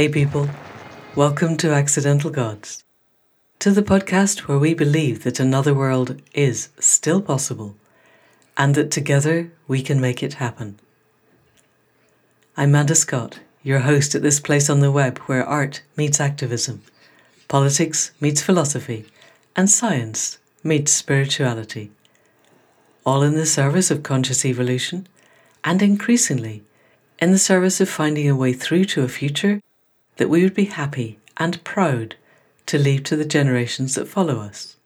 Hey, people. Welcome to Accidental Gods, to the podcast where we believe that another world is still possible and that together we can make it happen. I'm Manda Scott, your host at this place on the web where art meets activism, politics meets philosophy, and science meets spirituality. All in the service of conscious evolution and increasingly in the service of finding a way through to a future that we would be happy and proud to leave to the generations that follow us.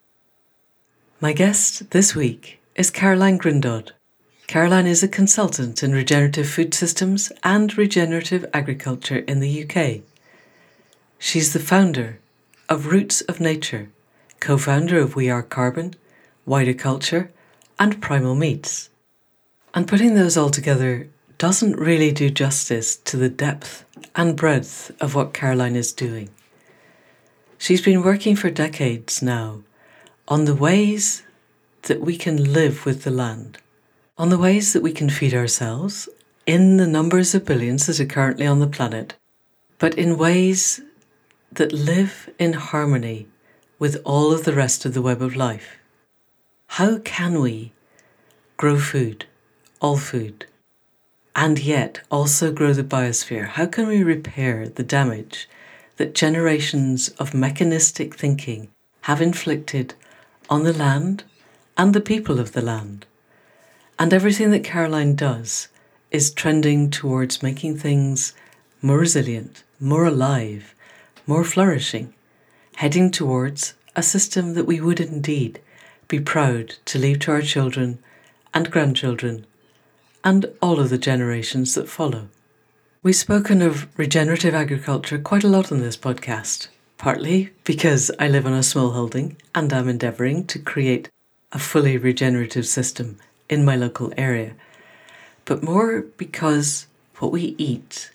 My guest this week is Caroline Grindrod. Caroline is a consultant in regenerative food systems and regenerative agriculture in the UK. She's the founder of Roots of Nature, co founder of We Are Carbon, Wider Culture, and Primal Meats. And putting those all together doesn't really do justice to the depth and breadth of what Caroline is doing. She's been working for decades now on the ways that we can live with the land, on the ways that we can feed ourselves in the numbers of billions that are currently on the planet, but in ways that live in harmony with all of the rest of the web of life. How can we grow food, all food, and yet also grow the biosphere? How can we repair the damage that generations of mechanistic thinking have inflicted on the land and the people of the land? And everything that Caroline does is trending towards making things more resilient, more alive, more flourishing, heading towards a system that we would indeed be proud to leave to our children and grandchildren and all of the generations that follow. We've spoken of regenerative agriculture quite a lot on this podcast, partly because I live on a small holding and I'm endeavouring to create a fully regenerative system in my local area, but more because what we eat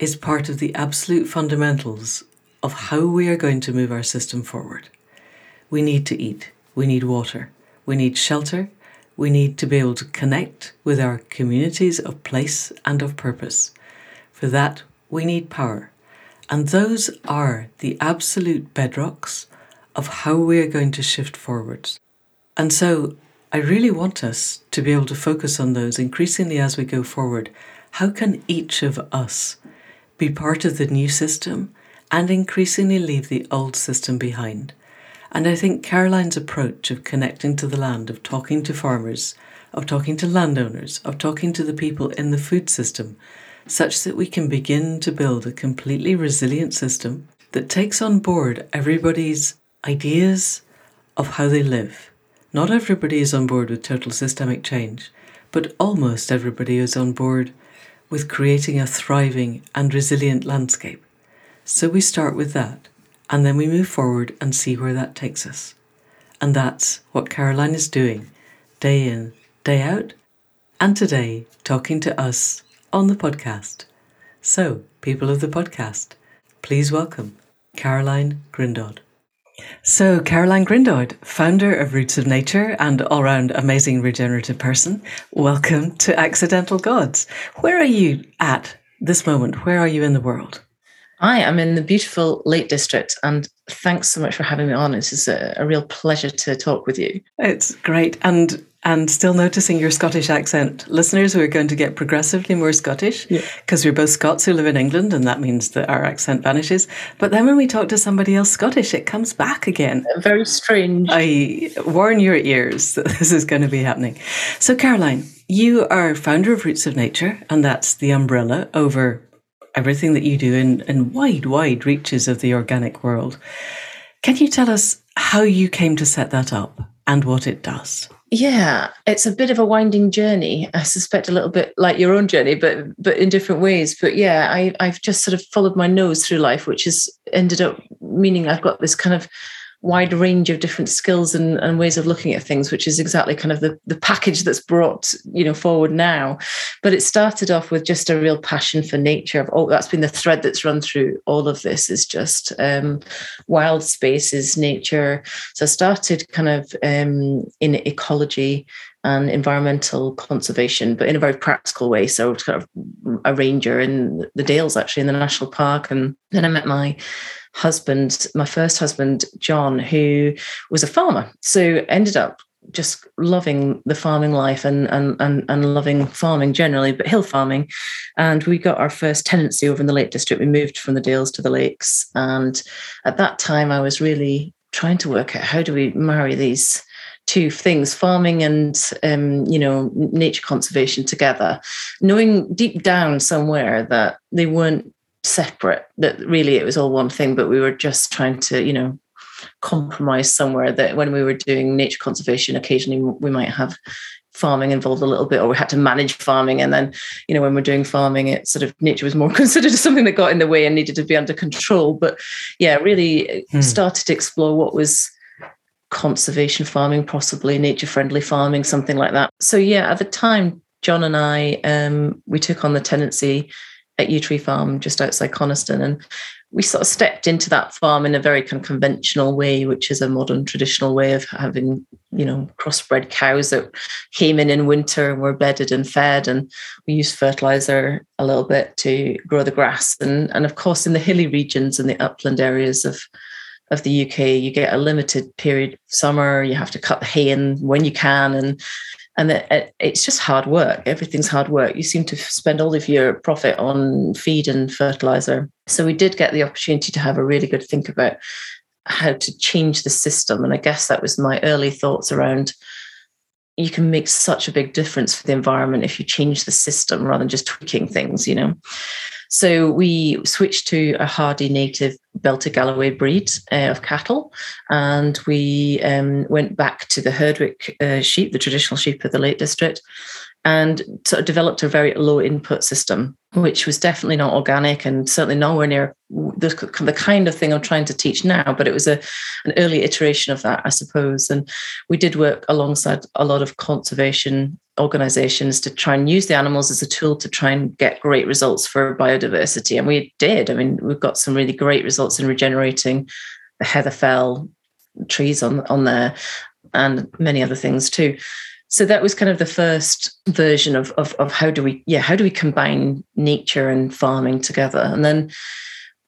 is part of the absolute fundamentals of how we are going to move our system forward. We need to eat, we need water, we need shelter, we need to be able to connect with our communities of place and of purpose. For that, we need power. And those are the absolute bedrocks of how we are going to shift forwards. And so I really want us to be able to focus on those increasingly as we go forward. How can each of us be part of the new system and increasingly leave the old system behind? And I think Caroline's approach of connecting to the land, of talking to farmers, of talking to landowners, of talking to the people in the food system, such that we can begin to build a completely resilient system that takes on board everybody's ideas of how they live. Not everybody is on board with total systemic change, but almost everybody is on board with creating a thriving and resilient landscape. So we start with that. And then we move forward and see where that takes us. And that's what Caroline is doing day in, day out, and today talking to us on the podcast. So, people of the podcast, please welcome Caroline Grindrod. So, Caroline Grindrod, founder of Roots of Nature and all round amazing regenerative person, welcome to Accidental Gods. Where are you at this moment? Where are you in the world? I am in the beautiful Lake District, and thanks so much for having me on. It's just a, a real pleasure to talk with you. It's great, and and still noticing your Scottish accent. Listeners, we're going to get progressively more Scottish because yeah. we're both Scots who live in England, and that means that our accent vanishes. But then when we talk to somebody else Scottish, it comes back again. Very strange. I warn your ears that this is going to be happening. So, Caroline, you are founder of Roots of Nature, and that's the umbrella over everything that you do in, in wide, wide reaches of the organic world. Can you tell us how you came to set that up and what it does? Yeah, it's a bit of a winding journey. I suspect a little bit like your own journey, but but in different ways. But yeah, I, I've just sort of followed my nose through life, which has ended up meaning I've got this kind of wide range of different skills and, and, ways of looking at things, which is exactly kind of the, the package that's brought, you know, forward now. But it started off with just a real passion for nature. Of Oh, that's been the thread that's run through all of this is just um, wild spaces, nature. So I started kind of um, in ecology and environmental conservation, but in a very practical way. So, kind of a ranger in the Dales, actually, in the national park. And then I met my husband, my first husband, John, who was a farmer. So, ended up just loving the farming life and, and and and loving farming generally, but hill farming. And we got our first tenancy over in the Lake District. We moved from the Dales to the Lakes, and at that time, I was really trying to work out how do we marry these two things farming and um, you know nature conservation together knowing deep down somewhere that they weren't separate that really it was all one thing but we were just trying to you know compromise somewhere that when we were doing nature conservation occasionally we might have farming involved a little bit or we had to manage farming and then you know when we're doing farming it sort of nature was more considered as something that got in the way and needed to be under control but yeah really hmm. started to explore what was conservation farming, possibly nature friendly farming, something like that. So yeah, at the time, John and I um, we took on the tenancy at Yew Farm just outside Coniston, and we sort of stepped into that farm in a very kind of conventional way, which is a modern traditional way of having you know crossbred cows that came in in winter and were bedded and fed, and we used fertilizer a little bit to grow the grass, and and of course in the hilly regions and the upland areas of of the UK, you get a limited period of summer. You have to cut the hay in when you can, and and it, it's just hard work. Everything's hard work. You seem to spend all of your profit on feed and fertilizer. So we did get the opportunity to have a really good think about how to change the system, and I guess that was my early thoughts around. You can make such a big difference for the environment if you change the system rather than just tweaking things, you know. So we switched to a hardy native Belted Galloway breed uh, of cattle, and we um, went back to the Herdwick uh, sheep, the traditional sheep of the Lake District, and sort of developed a very low input system, which was definitely not organic and certainly nowhere near the, the kind of thing I'm trying to teach now. But it was a an early iteration of that, I suppose. And we did work alongside a lot of conservation organizations to try and use the animals as a tool to try and get great results for biodiversity. And we did. I mean, we've got some really great results in regenerating the heather fell trees on, on there and many other things too so that was kind of the first version of, of, of how do we yeah how do we combine nature and farming together and then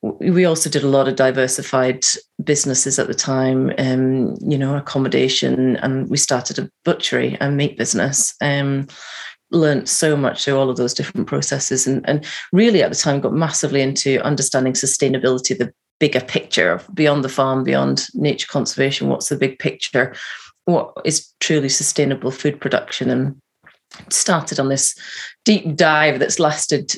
we also did a lot of diversified businesses at the time um, you know accommodation and we started a butchery and meat business um, learned so much through all of those different processes and, and really at the time got massively into understanding sustainability the bigger picture of beyond the farm beyond nature conservation what's the big picture? What is truly sustainable food production and started on this deep dive that's lasted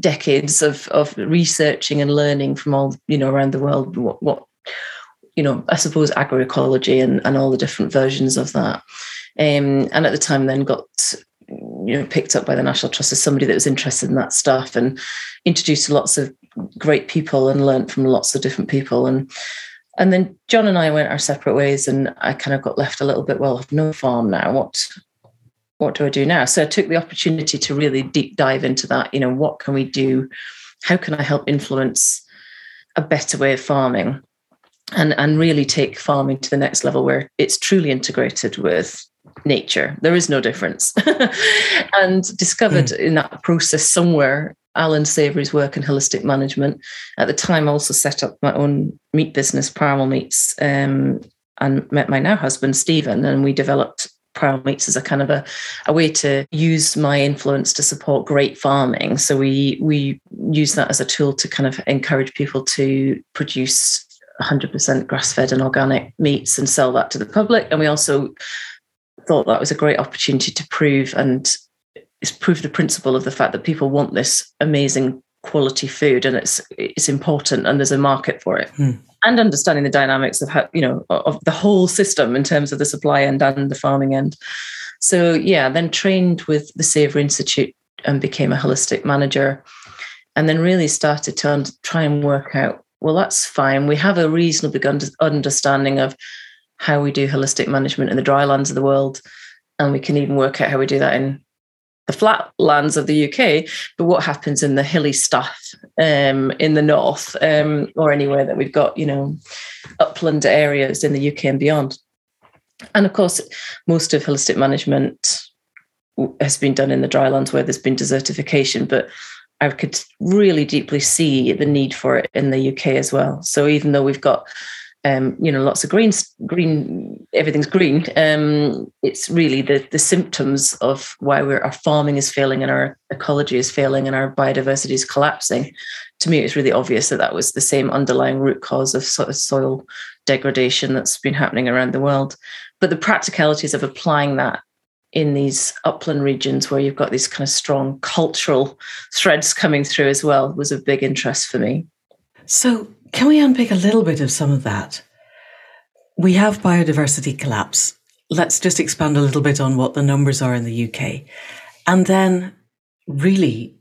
decades of of researching and learning from all you know around the world what, what you know I suppose agroecology and and all the different versions of that um, and at the time then got you know picked up by the National Trust as somebody that was interested in that stuff and introduced to lots of great people and learned from lots of different people and and then John and I went our separate ways, and I kind of got left a little bit. Well, I've no farm now. What what do I do now? So I took the opportunity to really deep dive into that. You know, what can we do? How can I help influence a better way of farming, and and really take farming to the next level where it's truly integrated with nature. There is no difference, and discovered mm. in that process somewhere Alan Savory's work in holistic management. At the time, I also set up my own meat business, Primal Meats, um, and met my now husband, Stephen, and we developed Primal Meats as a kind of a, a way to use my influence to support great farming. So we we use that as a tool to kind of encourage people to produce 100% grass-fed and organic meats and sell that to the public. And we also thought that was a great opportunity to prove and it's proof the principle of the fact that people want this amazing quality food and it's it's important and there's a market for it hmm. And understanding the dynamics of how you know of the whole system in terms of the supply end and the farming end. So yeah then trained with the Savory Institute and became a holistic manager and then really started to try and work out well that's fine. We have a reasonable understanding of how we do holistic management in the dry lands of the world and we can even work out how we do that in the flat lands of the UK, but what happens in the hilly stuff um, in the north um, or anywhere that we've got, you know, upland areas in the UK and beyond. And of course, most of holistic management has been done in the drylands where there's been desertification, but I could really deeply see the need for it in the UK as well. So even though we've got um, you know, lots of green, green, everything's green. Um, it's really the the symptoms of why our farming is failing and our ecology is failing and our biodiversity is collapsing. To me, it's really obvious that that was the same underlying root cause of sort of soil degradation that's been happening around the world. But the practicalities of applying that in these upland regions where you've got these kind of strong cultural threads coming through as well was a big interest for me. So, can we unpick a little bit of some of that? We have biodiversity collapse. Let's just expand a little bit on what the numbers are in the UK. And then, really,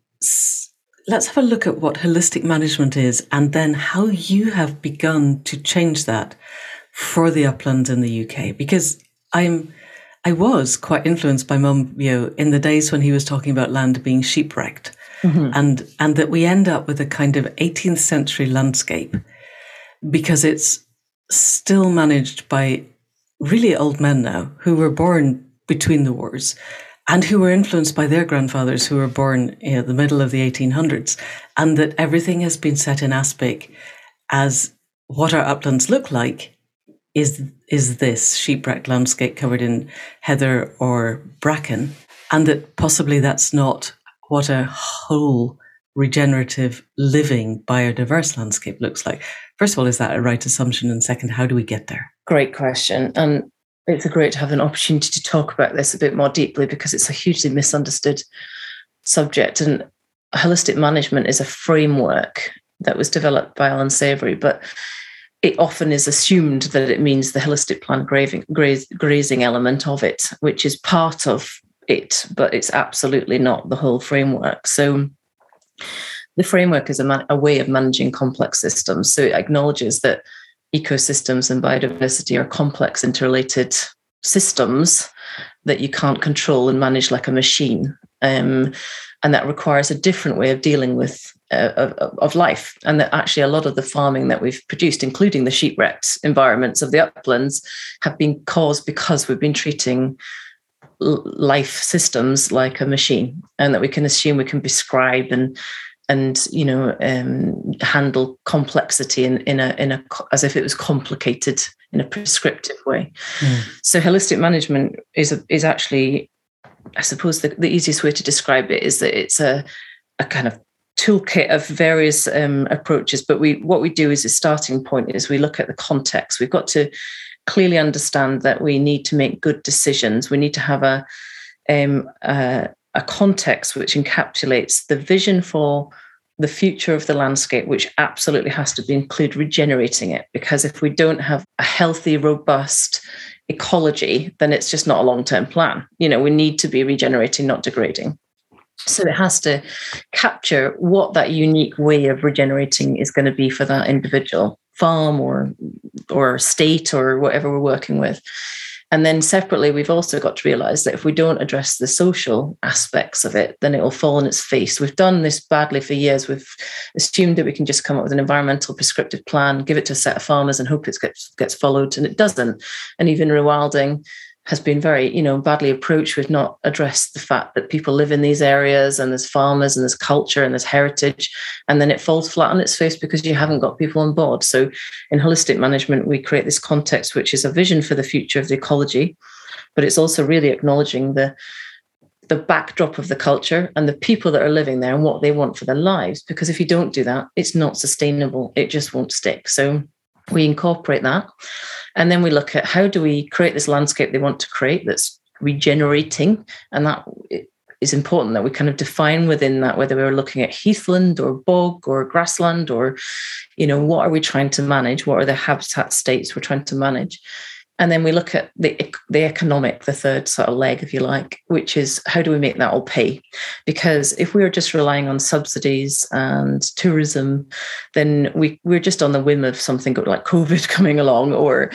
let's have a look at what holistic management is and then how you have begun to change that for the uplands in the UK. Because I'm I was quite influenced by Monbiot, you know, in the days when he was talking about land being sheep-wrecked. Mm-hmm. And and that we end up with a kind of 18th century landscape because it's still managed by really old men now who were born between the wars and who were influenced by their grandfathers who were born in the middle of the 1800s and that everything has been set in aspic as what our uplands look like is is this sheep-wrecked landscape covered in heather or bracken and that possibly that's not what a whole regenerative living biodiverse landscape looks like? First of all is that a right assumption? And second how do we get there? Great question. And it's great to have an opportunity to talk about this a bit more deeply because it's a hugely misunderstood subject. And holistic management is a framework that was developed by alan savory but it often is assumed that it means the holistic plan grazing, grazing element of it, which is part of it, but it's absolutely not the whole framework. So the framework is a, man, a way of managing complex systems. So it acknowledges that ecosystems and biodiversity are complex, interrelated systems that you can't control and manage like a machine. Um, and that requires a different way of dealing with uh, of, of, life and that actually a lot of the farming that we've produced including the sheep wrecked environments of the uplands have been caused because we've been treating life systems like a machine and that we can assume we can prescribe and and you know um, handle complexity in, in a in a as if it was complicated in a prescriptive way mm. so holistic management is a, is actually i suppose the, the easiest way to describe it is that it's a a kind of toolkit of various um, approaches but we what we do is a starting point is we look at the context we've got to clearly understand that we need to make good decisions. We need to have a um, a, a context which encapsulates the vision for the future of the landscape, which absolutely has to include regenerating it. Because if we don't have a healthy, robust ecology, then it's just not a long-term plan. You know, we need to be regenerating, not degrading. So it has to capture what that unique way of regenerating is going to be for that individual farm or or state or whatever we're working with. And then separately, we've also got to realize that if we don't address the social aspects of it, then it will fall on its face. We've done this badly for years. We've assumed that we can just come up with an environmental prescriptive plan, give it to a set of farmers, and hope it gets, gets followed. And it doesn't. And even rewilding has been very, you know, badly approached. We've not addressed the fact that people live in these areas and there's farmers and there's culture and there's heritage. And then it falls flat on its face because you haven't got people on board. So in holistic management, we create this context, which is a vision for the future of the ecology, but it's also really acknowledging the the backdrop of the culture and the people that are living there and what they want for their lives. Because if you don't do that, it's not sustainable. It just won't stick. So we incorporate that. And then we look at how do we create this landscape they want to create that's regenerating. And that is important that we kind of define within that whether we're looking at heathland or bog or grassland or you know what are we trying to manage? What are the habitat states we're trying to manage and then we look at the the economic the third sort of leg if you like which is how do we make that all pay? Because if we are just relying on subsidies and tourism then we we're just on the whim of something like covid coming along or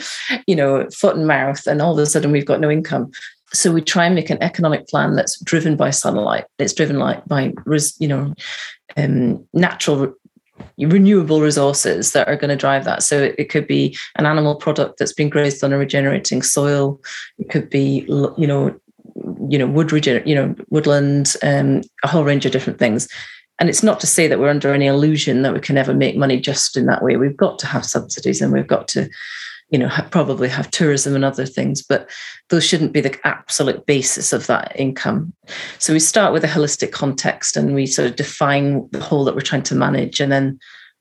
you know foot and mouth and all of a sudden we've got no income. So we try and make an economic plan that's driven by sunlight. It's driven like by you know um, natural renewable resources that are going to drive that. So it, it, could be an animal product that's been grazed on a regenerating soil. It could be, you know, you know, wood regen, you know, woodland, um, a whole range of different things. And it's not to say that we're under any illusion that we can ever make money just in that way. We've got to have subsidies and we've got to, you know, probably have tourism and other things, but those shouldn't be the absolute basis of that income. So we start with a holistic context and we sort of define the whole that we're trying to manage. And then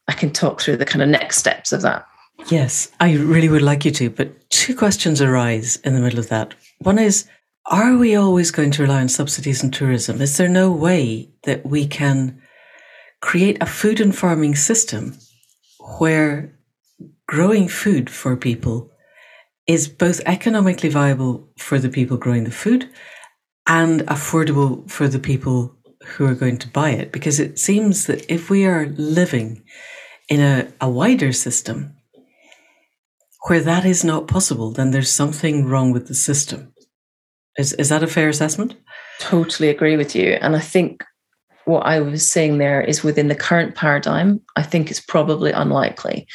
I can talk through the kind of next steps of that. Yes, I really would like you to, but two questions arise in the middle of that. One is, are we always going to rely on subsidies and tourism? Is there no way that we can create a food and farming system where growing food for people is both economically viable for the people growing the food and affordable for the people who are going to buy it. Because it seems that if we are living in a, a wider system where that is not possible, then there's something wrong with the system. Is, is that a fair assessment? Totally agree with you. And I think what I was saying there is within the current paradigm, I think it's probably unlikely.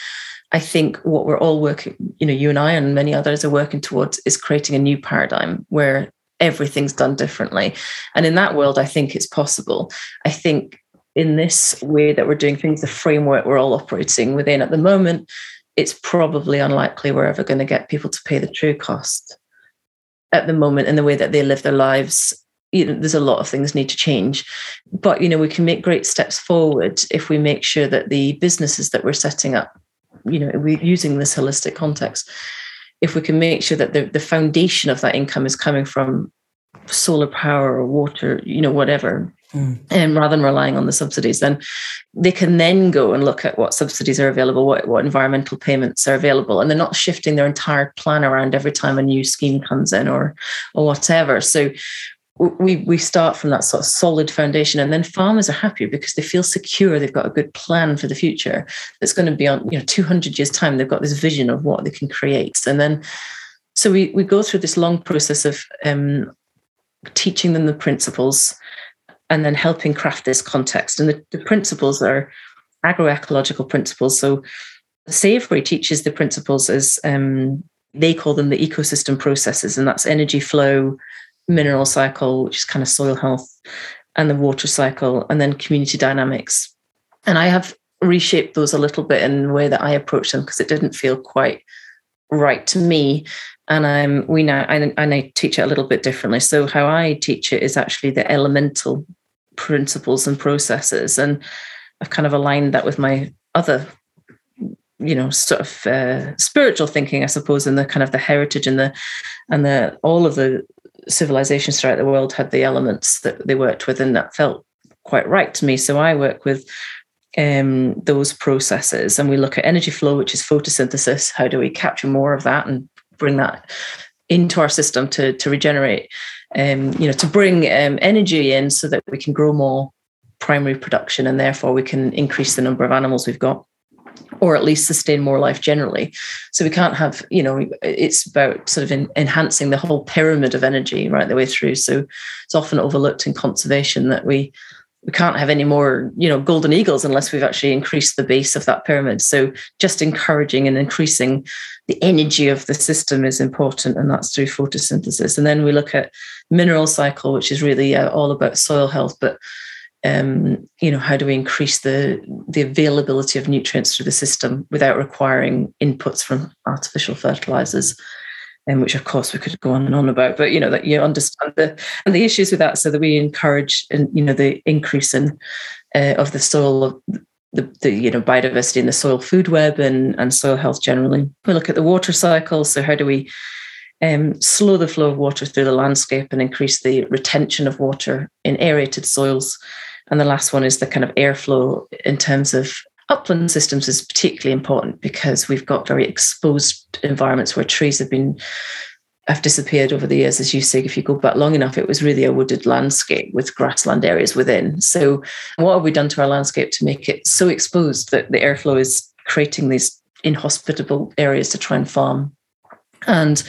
I think what we're all working, you know, you and I and many others are working towards is creating a new paradigm where everything's done differently. And in that world, I think it's possible. I think in this way that we're doing things, the framework we're all operating within at the moment, it's probably unlikely we're ever going to get people to pay the true cost at the moment in the way that they live their lives you know, there's a lot of things need to change. But you know, we can make great steps forward if we make sure that the businesses that we're setting up, you know, we're using this holistic context. If we can make sure that the, the foundation of that income is coming from solar power or water, you know, whatever, Mm. And rather than relying on the subsidies, then they can then go and look at what subsidies are available, what, what environmental payments are available, and they're not shifting their entire plan around every time a new scheme comes in or or whatever. So we we start from that sort of solid foundation and then farmers are happier because they feel secure they've got a good plan for the future that's going to be on you know 200 years time they've got this vision of what they can create. And then so we we go through this long process of um, teaching them the principles and then helping craft this context. And the, the principles are agroecological principles. So savory teaches the principles as um, they call them the ecosystem processes and that's energy flow mineral cycle, which is kind of soil health, and the water cycle, and then community dynamics. And I have reshaped those a little bit in the way that I approach them because it didn't feel quite right to me. And I'm we now I, I teach it a little bit differently. So how I teach it is actually the elemental principles and processes, and I've kind of aligned that with my other you know sort of uh, spiritual thinking i suppose and the kind of the heritage and the and the all of the civilizations throughout the world had the elements that they worked with, and that felt quite right to me. So I work with um, those processes, and we look at energy flow, which is photosynthesis. How do we capture more of that and bring that into our system to to regenerate? Um, you know, to bring um, energy in so that we can grow more primary production, and therefore we can increase the number of animals we've got or at least sustain more life generally. So we can't have, you know, it's about sort of in, enhancing the whole pyramid of energy right the way through. So it's often overlooked in conservation that we we can't have any more, you know, golden eagles unless we've actually increased the base of that pyramid. So just encouraging and increasing the energy of the system is important, and that's through photosynthesis. And then we look at mineral cycle, which is really uh, all about soil health, but um, you know, how do we increase the the availability of nutrients through the system without requiring inputs from artificial fertilizers? Um, which, of course, we could go on and on about, but you know that you understand the and the issues with that, so that we encourage and you know the increase in uh, of the soil the, the you know biodiversity in the soil food web and and soil health generally. We look at the water cycle. So how do we um, slow the flow of water through the landscape and increase the retention of water in aerated soils? And the last one is the kind of airflow in terms of upland systems is particularly important because we've got very exposed environments where trees have been have disappeared over the years, as you say. If you go back long enough, it was really a wooded landscape with grassland areas within. So, what have we done to our landscape to make it so exposed that the airflow is creating these inhospitable areas to try and farm? And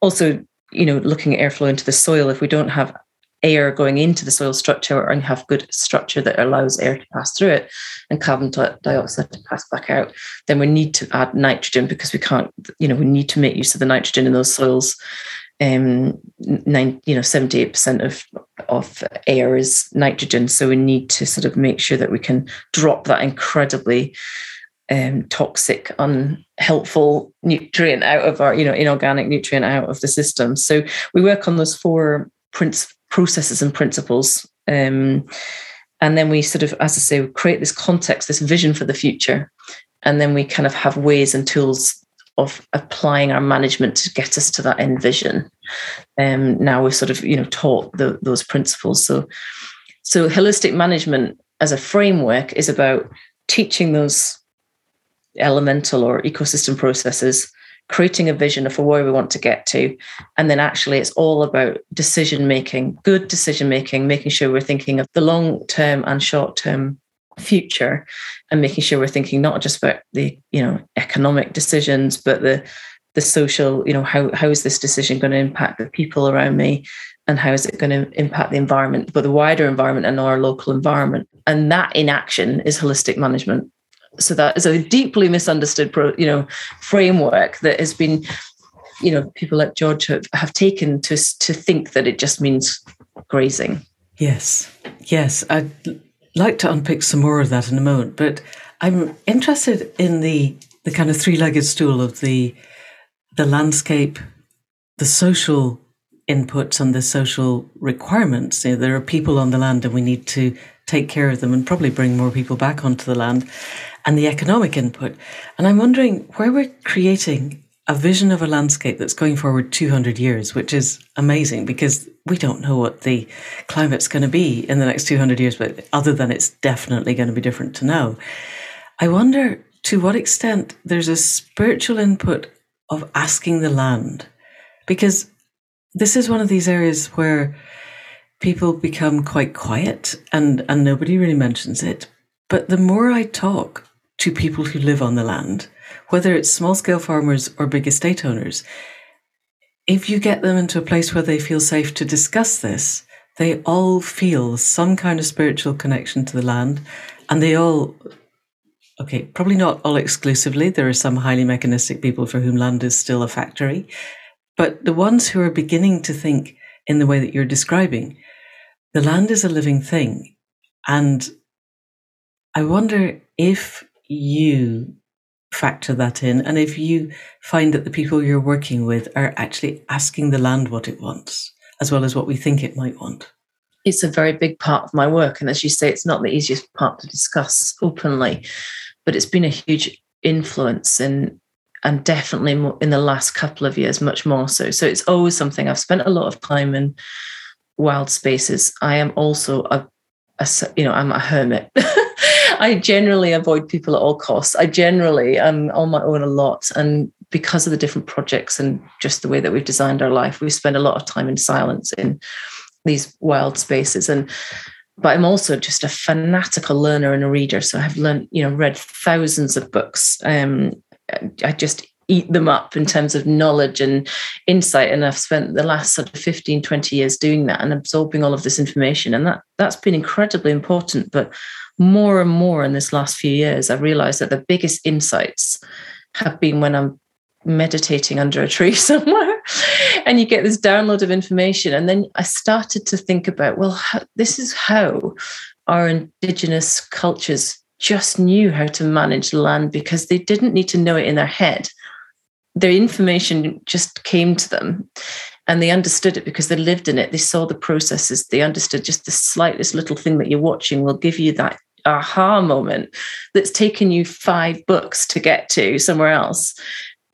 also, you know, looking at airflow into the soil, if we don't have air going into the soil structure and have good structure that allows air to pass through it and carbon dioxide to pass back out, then we need to add nitrogen because we can't, you know, we need to make use of the nitrogen in those soils. Um, nine, you know, 78% of of air is nitrogen. So we need to sort of make sure that we can drop that incredibly um, toxic, unhelpful nutrient out of our, you know, inorganic nutrient out of the system. So we work on those four prince, processes and principles. Um, and then we sort of, as I say, create this context, this vision for the future. And then we kind of have ways and tools of applying our management to get us to that end vision. Um, now we've sort of, you know, taught the, those principles. So, so holistic management as a framework is about teaching those elemental or ecosystem processes creating a vision for where we want to get to. And then actually, it's all about decision making, good decision making, making sure we're thinking of the long term and short term future and making sure we're thinking not just about the you know economic decisions but the the social you know how how is this decision going to impact the people around me? And how is it going to impact the environment but the wider environment and our local environment? And that in action is holistic management so that is a deeply misunderstood pro, you know framework that has been you know people like george have, have taken to to think that it just means grazing. Yes. Yes. I'd like to unpick some more of that in a moment but i'm interested in the the kind of three-legged stool of the the landscape the social inputs and the social requirements you know, there are people on the land and we need to take care of them and probably bring more people back onto the land and the economic input. And I'm wondering where we're creating a vision of a landscape that's going forward 200 years, which is amazing because we don't know what the climate's going to be in the next 200 years, but other than it's definitely going to be different to now. I wonder to what extent there's a spiritual input of asking the land, because this is one of these areas where people become quite quiet and, and nobody really mentions it. But the more I talk, to people who live on the land, whether it's small scale farmers or big estate owners, if you get them into a place where they feel safe to discuss this, they all feel some kind of spiritual connection to the land and they all okay probably not all exclusively there are some highly mechanistic people for whom land is still a factory but the ones who are beginning to think in the way that you're describing the land is a living thing. And i wonder if you factor that in and if you find that the people you're working with are actually asking the land what it wants as well as what we think it might want. It's a very big part of my work. And as you say it's not the easiest part to discuss openly but it's been a huge influence in and definitely in the last couple of years much more so so it's always something i've spent a lot of time in wild spaces i am also a, a you know i'm a hermit I generally avoid people at all costs. I generally am on my own a lot. And because of the different projects and just the way that we've designed our life, we spend a lot of time in silence in these wild spaces. And but I'm also just a fanatical learner and a reader. So I've learned, you know, read thousands of books. Um, I just eat them up in terms of knowledge and insight and i've spent the last sort of 15 20 years doing that and absorbing all of this information and that that's been incredibly important but more and more in this last few years, I've realized that the biggest insights have been when I'm meditating under a tree somewhere and you get this download of information. And then I started to think about, well, how, this is how our indigenous cultures just knew how to manage land because they didn't need to know it in their head. Their information just came to them and they understood it because they lived in it. They saw the processes. They understood just the slightest little thing that you're watching will give you that aha moment that's taken you five books to get to somewhere else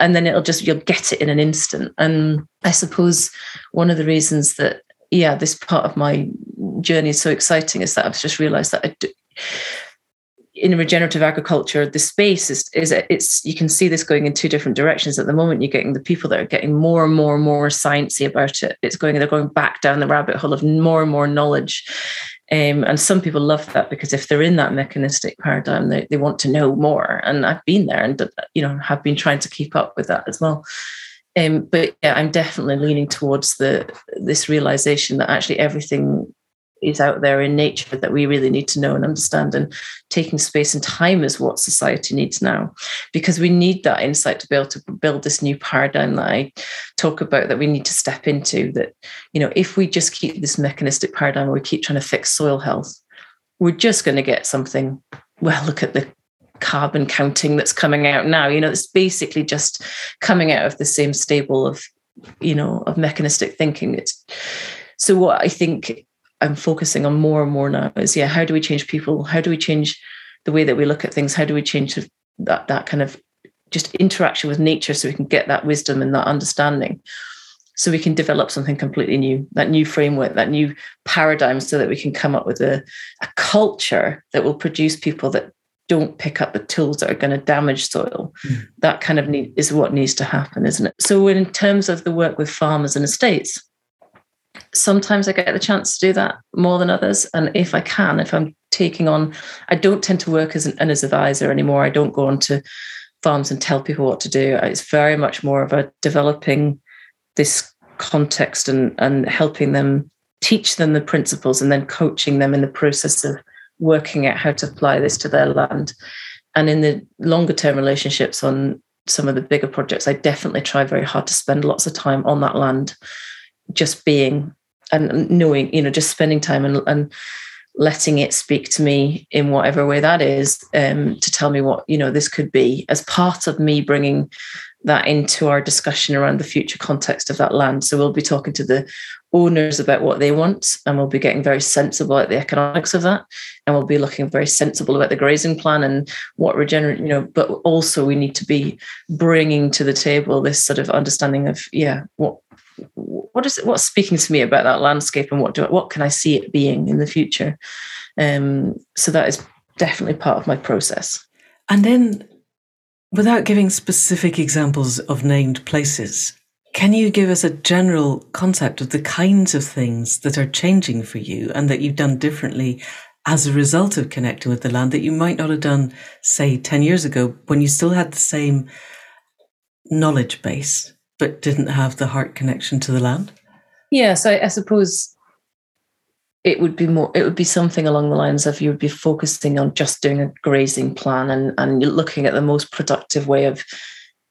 and then it'll just you'll get it in an instant and i suppose one of the reasons that yeah this part of my journey is so exciting is that i've just realized that I do, in regenerative agriculture the space is is it's you can see this going in two different directions at the moment you're getting the people that are getting more and more and more sciencey about it it's going they're going back down the rabbit hole of more and more knowledge um, and some people love that because if they're in that mechanistic paradigm, they, they want to know more. And I've been there and, you know, have been trying to keep up with that as well. Um, but yeah, I'm definitely leaning towards the this realization that actually everything is out there in nature that we really need to know and understand. And taking space and time is what society needs now, because we need that insight to be able to build this new paradigm that I talk about that we need to step into. That, you know, if we just keep this mechanistic paradigm we keep trying to fix soil health, we're just going to get something. Well, look at the carbon counting that's coming out now. You know, it's basically just coming out of the same stable of, you know, of mechanistic thinking. It's so what I think I'm focusing on more and more now is yeah, how do we change people? How do we change the way that we look at things? How do we change that that kind of just interaction with nature so we can get that wisdom and that understanding? So we can develop something completely new, that new framework, that new paradigm, so that we can come up with a, a culture that will produce people that don't pick up the tools that are going to damage soil. Mm. That kind of need, is what needs to happen, isn't it? So, in terms of the work with farmers and estates, sometimes I get the chance to do that more than others. And if I can, if I'm taking on, I don't tend to work as an, an advisor anymore. I don't go on to farms and tell people what to do. It's very much more of a developing this context and, and helping them teach them the principles and then coaching them in the process of working out how to apply this to their land. And in the longer term relationships on some of the bigger projects, I definitely try very hard to spend lots of time on that land just being and knowing, you know, just spending time and, and letting it speak to me in whatever way that is um, to tell me what, you know, this could be as part of me bringing that into our discussion around the future context of that land. So we'll be talking to the owners about what they want, and we'll be getting very sensible at the economics of that, and we'll be looking very sensible about the grazing plan and what regenerate, you know. But also, we need to be bringing to the table this sort of understanding of, yeah, what what is it what's speaking to me about that landscape and what do what can I see it being in the future? Um, so that is definitely part of my process. And then without giving specific examples of named places, can you give us a general concept of the kinds of things that are changing for you and that you've done differently as a result of connecting with the land that you might not have done, say, 10 years ago when you still had the same knowledge base? But didn't have the heart connection to the land? Yes, I, I suppose it would be more it would be something along the lines of you would be focusing on just doing a grazing plan and and looking at the most productive way of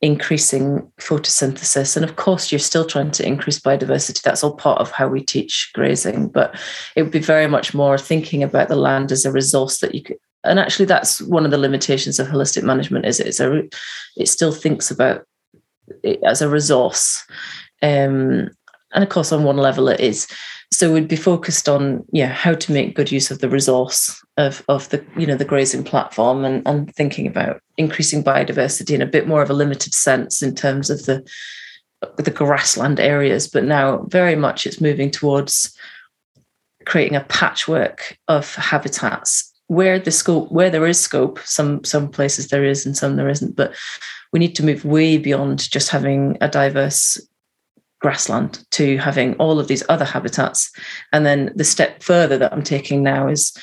increasing photosynthesis. And of course you're still trying to increase biodiversity. That's all part of how we teach grazing. But it would be very much more thinking about the land as a resource that you could and actually that's one of the limitations of holistic management is it's a it still thinks about as a resource. Um, and of course, on one level, it is. So we'd be focused on yeah how to make good use of the resource of of the you know the grazing platform and and thinking about increasing biodiversity in a bit more of a limited sense in terms of the the grassland areas. But now very much it's moving towards creating a patchwork of habitats where the scope where there is scope some some places there is and some there isn't but we need to move way beyond just having a diverse grassland to having all of these other habitats. And then the step further that I'm taking now is,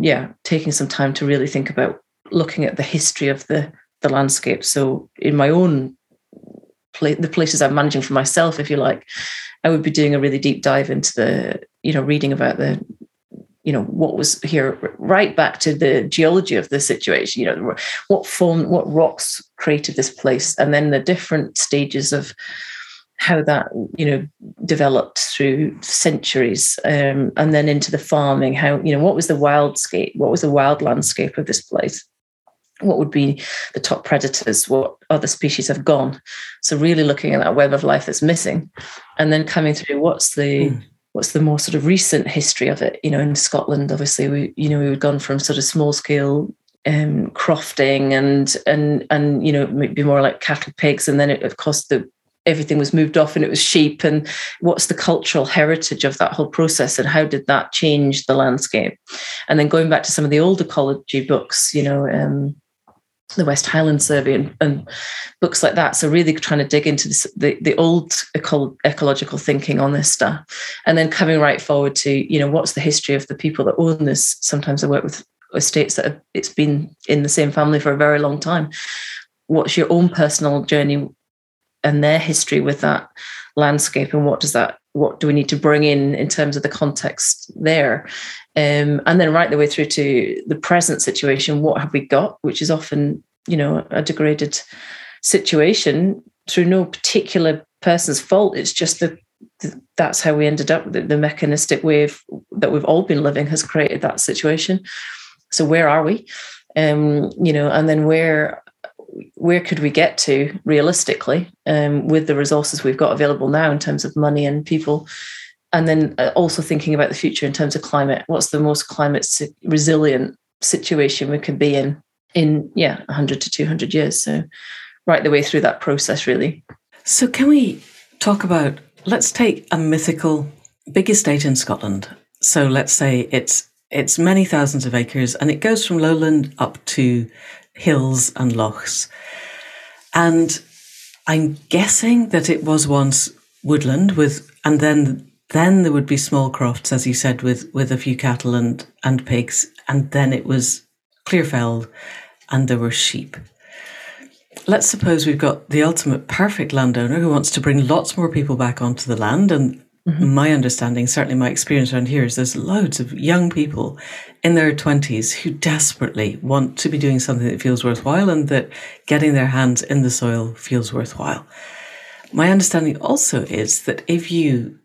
yeah, taking some time to really think about looking at the history of the the landscape. So in my own place, the places I'm managing for myself, if you like, I would be doing a really deep dive into the, you know, reading about the you know what was here right back to the geology of the situation you know what form what rocks created this place and then the different stages of how that you know developed through centuries um, and then into the farming how you know what was the wildscape what was the wild landscape of this place? What would be the top predators? What other species have gone? So really looking at that web of life that's missing and then coming through what's the mm what's the more sort of recent history of it? You know, in Scotland, obviously, we you know we had gone from sort of small scale um, crofting and and and you know maybe more like cattle pigs, and then it, of course the everything was moved off and it was sheep and what's the cultural heritage of that whole process and how did that change the landscape and then going back to some of the old ecology books you know um, the West Highland Survey and, and, books like that. So really trying to dig into this, the the old eco- ecological thinking on this stuff, and then coming right forward to you know what's the history of the people that own this. Sometimes I work with estates that have, it's been in the same family for a very long time. What's your own personal journey and their history with that landscape and what does that what do we need to bring in in terms of the context there? Um, and then right the way through to the present situation what have we got? Which is often you know a degraded situation through no particular person's fault. It's just that that's how we ended up. The, the mechanistic way of, that we've all been living has created that situation. So where are we? Um you know and then where where could we get to realistically um, with the resources we've got available now in terms of money and people? And then uh, also thinking about the future in terms of climate. What's the most climate resilient situation we could be in in yeah 100 to 200 years? So right the way through that process really. So can we talk about let's take a mythical big estate in scotland. So let's say it's it's many thousands of acres and it goes from lowland up to hills and lochs. And I'm guessing that it was once woodland with, and then then there would be small crofts, as you said, with with a few cattle and and pigs, and then it was clear clearfeld, and there were sheep. Let's suppose we've got the ultimate perfect landowner who wants to bring lots more people back onto the land, and Mm-hmm. My understanding, certainly my experience around here, is there's loads of young people in their 20s who desperately want to be doing something that feels worthwhile and that getting their hands in the soil feels worthwhile. My understanding also is that if you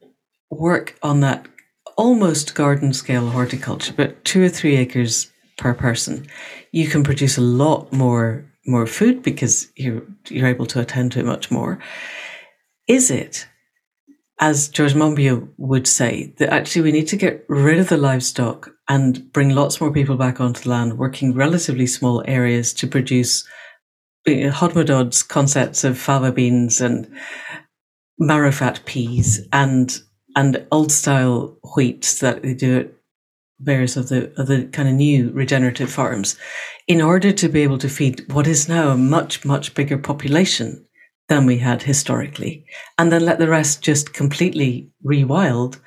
work on that almost garden scale horticulture, but two or three acres per person, you can produce a lot more more food because you're you're able to attend to it much more. Is it as George Monbiot would say, that actually we need to get rid of the livestock and bring lots more people back onto the land, working relatively small areas to produce you know, Hodmedod's concepts of fava beans and marrowfat peas and and old style wheats that they do at various of the of the kind of new regenerative farms, in order to be able to feed what is now a much much bigger population than we had historically, and then let the rest just completely rewild,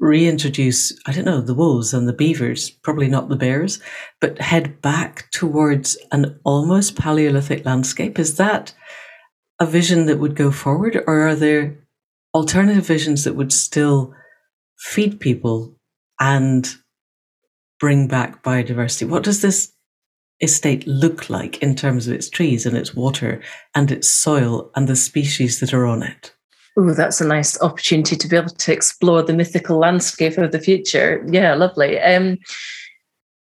reintroduce, I don't know, the wolves and the beavers, probably not the bears, but head back towards an almost Paleolithic landscape. Is that a vision that would go forward, or are there alternative visions that would still feed people and bring back biodiversity? What does this estate look like in terms of its trees and its water and its soil and the species that are on it? Oh, that's a nice opportunity to be able to explore the mythical landscape of the future. Yeah, lovely. Um,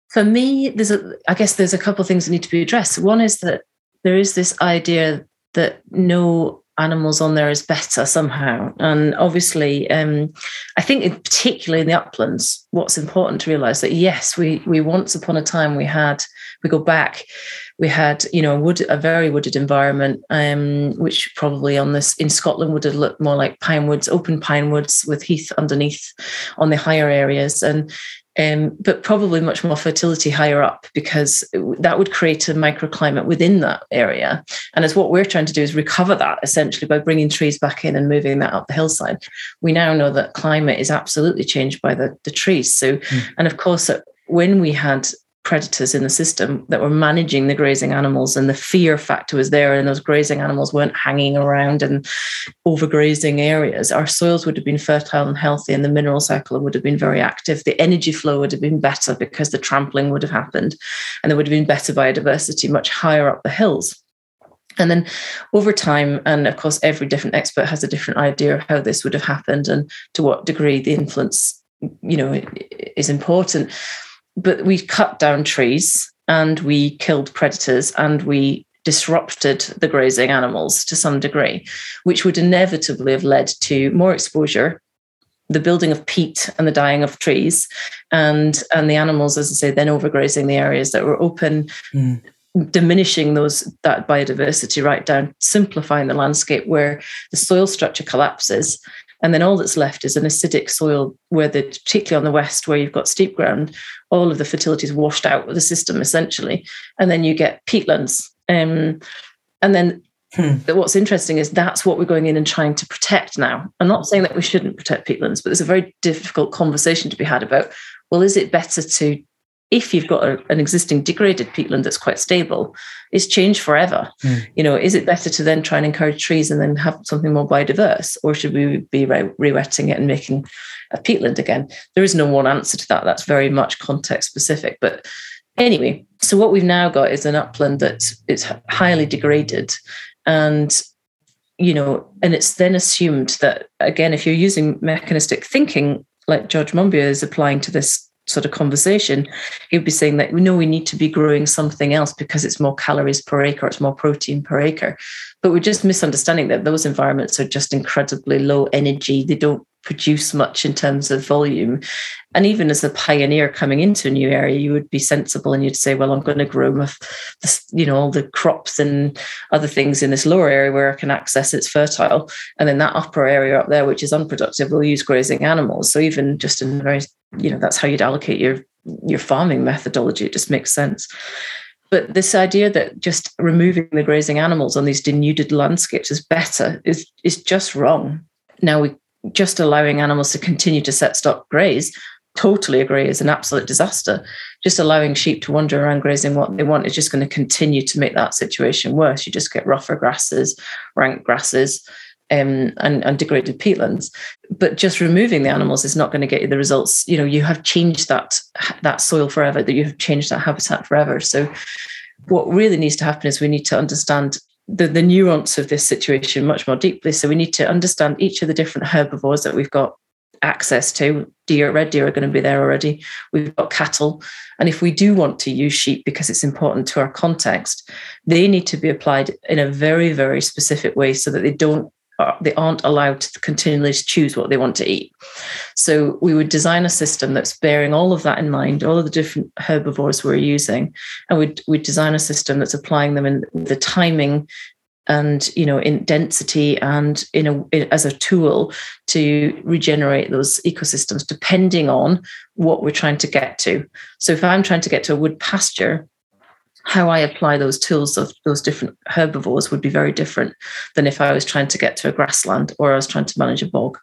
for me, there's a, I guess there's a couple of things that need to be addressed. One is that there is this idea that no animals on there is better somehow. And obviously, um, I think in, particularly in the uplands, what's important to realise that yes, we we once upon a time we had we go back, we had you know a wood a very wooded environment, um, which probably on this in Scotland would have looked more like pine woods, open pine woods with heath underneath on the higher areas, and um, but probably much more fertility higher up because that would create a microclimate within that area. And as what we're trying to do is recover that essentially by bringing trees back in and moving that up the hillside. We now know that climate is absolutely changed by the, the trees. So, mm. and of course, when we had predators in the system that were managing the grazing animals and the fear factor was there and those grazing animals weren't hanging around and overgrazing areas. Our soils would have been fertile and healthy and the mineral cycle would have been very active. The energy flow would have been better because the trampling would have happened and there would have been better biodiversity much higher up the hills. And then over time, and of course, every different expert has a different idea of how this would have happened and to what degree the influence, you know, is important but we cut down trees and we killed predators and we disrupted the grazing animals to some degree, which would inevitably have led to more exposure, the building of peat and the dying of trees, and and the animals, as I say, then overgrazing the areas that were open. Mm. diminishing those that biodiversity right down simplifying the landscape where the soil structure collapses and then all that's left is an acidic soil where the particularly on the west where you've got steep ground all of the fertility is washed out of the system essentially. And then you get peatlands. Um, and then hmm. what's interesting is that's what we're going in and trying to protect now. I'm not saying that we shouldn't protect peatlands but there's a very difficult conversation to be had about well is it better to if you've got a, an existing degraded peatland that's quite stable, is changed forever. Mm. You know, is it better to then try and encourage trees and then have something more biodiverse, or should we be re-wetting it and making a peatland again? There is no one answer to that. That's very much context specific. But anyway, so what we've now got is an upland that's highly degraded, and you know, and it's then assumed that again, if you're using mechanistic thinking like George Monbiot is applying to this sort of conversation, he would be saying that we know we need to be growing something else because it's more calories per acre, it's more protein per acre. But we're just misunderstanding that those environments are just incredibly low energy. They don't produce much in terms of volume. And even as a pioneer coming into a new area, you would be sensible and you'd say, well, I'm going to grow my, you know, all the crops and other things in this lower area where I can access it's fertile. And then that upper area up there, which is unproductive, we'll use grazing animals. So even just in very, you know, that's how you'd allocate your your farming methodology. It just makes sense. But this idea that just removing the grazing animals on these denuded landscapes is better is, is just wrong. Now, we just allowing animals to continue to set stock graze, totally agree, is an absolute disaster. Just allowing sheep to wander around grazing what they want is just going to continue to make that situation worse. You just get rougher grasses, rank grasses, um, and, and degraded peatlands. But just removing the animals is not going to get you the results. You know, you have changed that that soil forever, that you have changed that habitat forever. So what really needs to happen is we need to understand the, the nuance of this situation much more deeply. So we need to understand each of the different herbivores that we've got access to. Deer, red deer are going to be there already. We've got cattle. And if we do want to use sheep because it's important to our context, they need to be applied in a very, very specific way so that they don't Uh, they aren't allowed to continually choose what they want to eat. So we would design a system that's bearing all of that in mind, all of the different herbivores we're using, and we'd, we'd design a system that's applying them in the timing and you know in density and in a in, as a tool to regenerate those ecosystems depending on what we're trying to get to so if i'm trying to get to a wood pasture how I apply those tools of those different herbivores would be very different than if I was trying to get to a grassland or I was trying to manage a bog.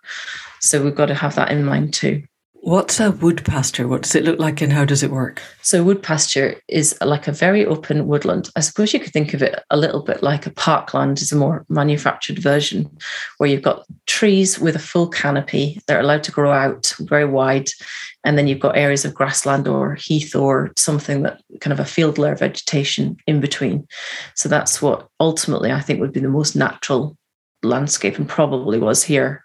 So we've got to have that in mind too. What's a wood pasture? What does it look like and how does it work? So, wood pasture is like a very open woodland. I suppose you could think of it a little bit like a parkland, is a more manufactured version where you've got trees with a full canopy. They're allowed to grow out very wide. And then you've got areas of grassland or heath or something that kind of a field layer vegetation in between. So, that's what ultimately I think would be the most natural landscape and probably was here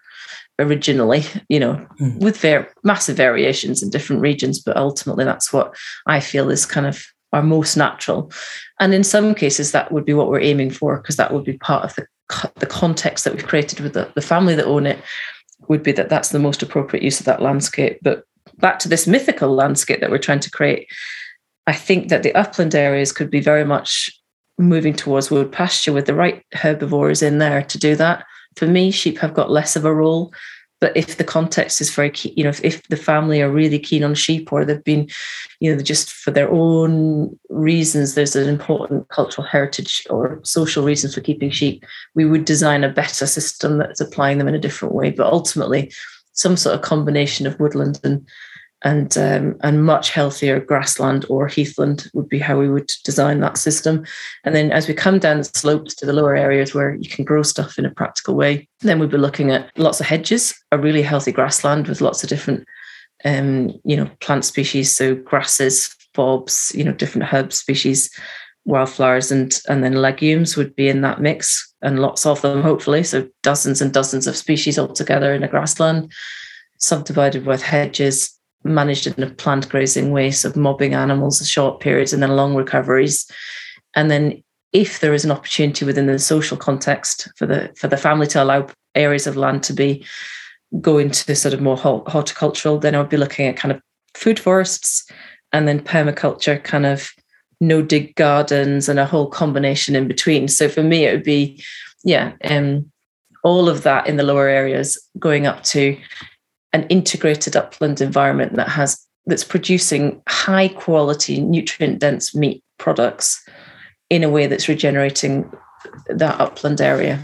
originally, you know, mm. with ver- massive variations in different regions, but ultimately that's what I feel is kind of our most natural. And in some cases, that would be what we're aiming for, because that would be part of the, the context that we've created with the, the family that own it, would be that that's the most appropriate use of that landscape. But back to this mythical landscape that we're trying to create, I think that the upland areas could be very much moving towards wood pasture with the right herbivores in there to do that for me, sheep have got less of a role. But if the context is very key, you know, if, if the family are really keen on sheep or they've been, you know, just for their own reasons, there's an important cultural heritage or social reasons for keeping sheep, we would design a better system that's applying them in a different way. But ultimately, some sort of combination of woodland and and um, and much healthier grassland or heathland would be how we would design that system. And then as we come down the slopes to the lower areas where you can grow stuff in a practical way, then we'd be looking at lots of hedges, a really healthy grassland with lots of different um, you know plant species, so grasses, forbs, you know different herb species, wildflowers, and and then legumes would be in that mix, and lots of them hopefully. So dozens and dozens of species altogether in a grassland, subdivided with hedges managed in a plant grazing way, so mobbing animals short periods and then long recoveries. And then if there is an opportunity within the social context for the for the family to allow areas of land to be go into sort of more horticultural, then I would be looking at kind of food forests and then permaculture kind of no dig gardens and a whole combination in between. So for me, it would be, yeah, um, all of that in the lower areas going up to an integrated upland environment that has that's producing high quality nutrient dense meat products in a way that's regenerating that upland area.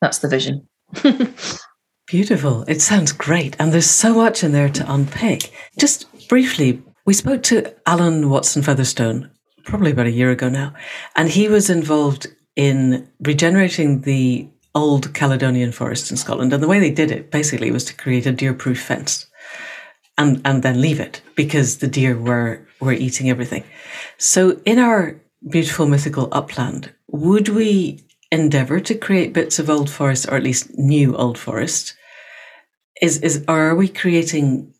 That's the vision. Beautiful. It sounds great. And there's so much in there to unpick. Just briefly We spoke to Alan Watson Featherstone probably about a year ago now, and he was involved in regenerating the old Caledonian forest in Scotland. And the way they did it basically was to create a deer proof fence and, and then leave it because the deer were, were eating everything. So in our beautiful mythical upland, would we endeavor to create bits of old forest or at least new old forest? Is, is, are we creating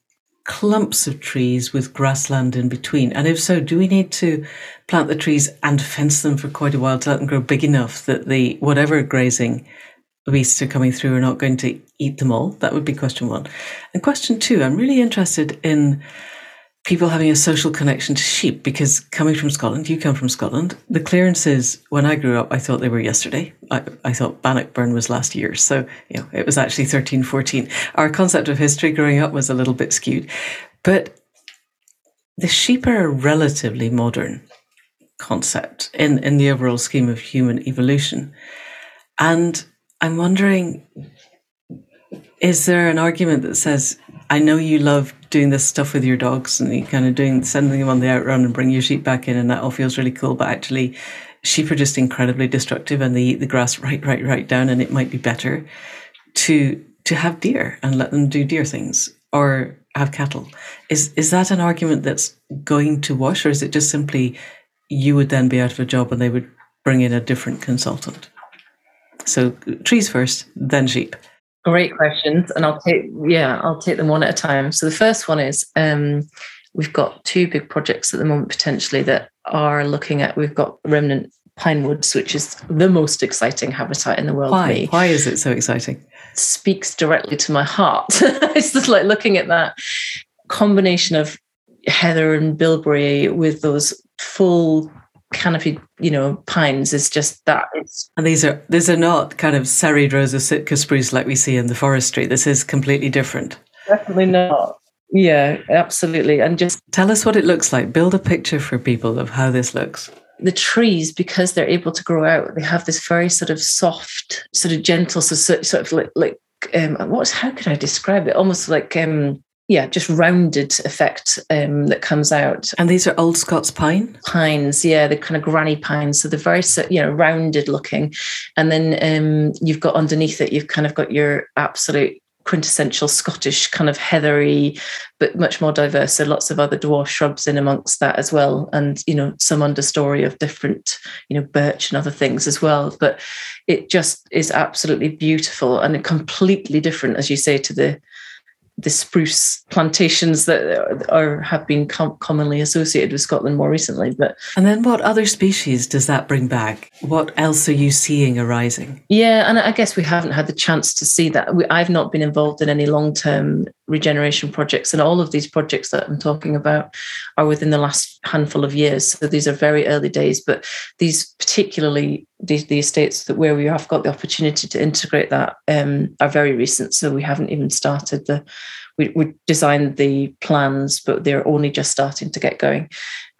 clumps of trees with grassland in between? And if so, do we need to plant the trees and fence them for quite a while to let them grow big enough that the whatever grazing beasts are coming through are not going to eat them all? That would be question one. And question two, I'm really interested in people having a social connection to sheep because coming from Scotland, you come from Scotland. The clearances, when I grew up, I thought they were yesterday. I, I thought Bannockburn was last year. So, you know, it was actually 13, 14. Our concept of history growing up was a little bit skewed. But the sheep are a relatively modern concept in, in the overall scheme of human evolution. And I'm wondering, is there an argument that says I know you love doing this stuff with your dogs and you kind of doing sending them on the outrun and bring your sheep back in and that all feels really cool. But actually, sheep are just incredibly destructive and they eat the grass right, right, right down. And it might be better to to have deer and let them do deer things or have cattle. Is is that an argument that's going to wash, or is it just simply you would then be out of a job and they would bring in a different consultant? So trees first, then sheep. Great questions, and I'll take yeah, I'll take them one at a time. So the first one is um, we've got two big projects at the moment potentially that are looking at. We've got remnant pine woods, which is the most exciting habitat in the world. Why? Why is it so exciting? speaks directly to my heart. it's just like looking at that combination of heather and bilberry with those full canopy, you know, pines is just that. It's and these are these are not kind of serried rows of Sitka spruce like we see in the forestry. This is completely different. Definitely not. Yeah, absolutely. And just tell us what it looks like. Build a picture for people of how this looks. The trees, because they're able to grow out, they have this very sort of soft, sort of gentle, so, sort of like, like um, what's how could I describe it? Almost like um, yeah, just rounded effect um, that comes out. And these are old Scots pine pines, yeah, the kind of granny pines. So they're very, you know, rounded looking. And then um, you've got underneath it, you've kind of got your absolute quintessential Scottish kind of heathery, but much more diverse. So lots of other dwarf shrubs in amongst that as well, and you know some understory of different, you know, birch and other things as well. But it just is absolutely beautiful and completely different, as you say, to the the spruce plantations that are have been com- commonly associated with Scotland more recently. But and then, what other species does that bring back? What else are you seeing arising? Yeah, and I guess we haven't had the chance to see that. We, I've not been involved in any long term regeneration projects, and all of these projects that I'm talking about are within the last handful of years. So these are very early days, but these particularly the, the estates that where we have got the opportunity to integrate that um, are very recent. So we haven't even started the we, we designed the plans, but they're only just starting to get going.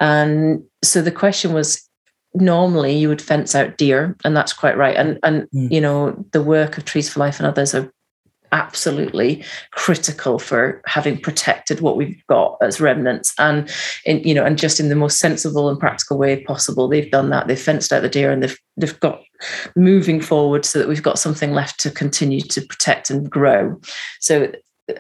And so the question was normally you would fence out deer, and that's quite right. And and mm. you know, the work of Trees for Life and others are absolutely critical for having protected what we've got as remnants and in you know and just in the most sensible and practical way possible they've done that they've fenced out the deer and they've they've got moving forward so that we've got something left to continue to protect and grow so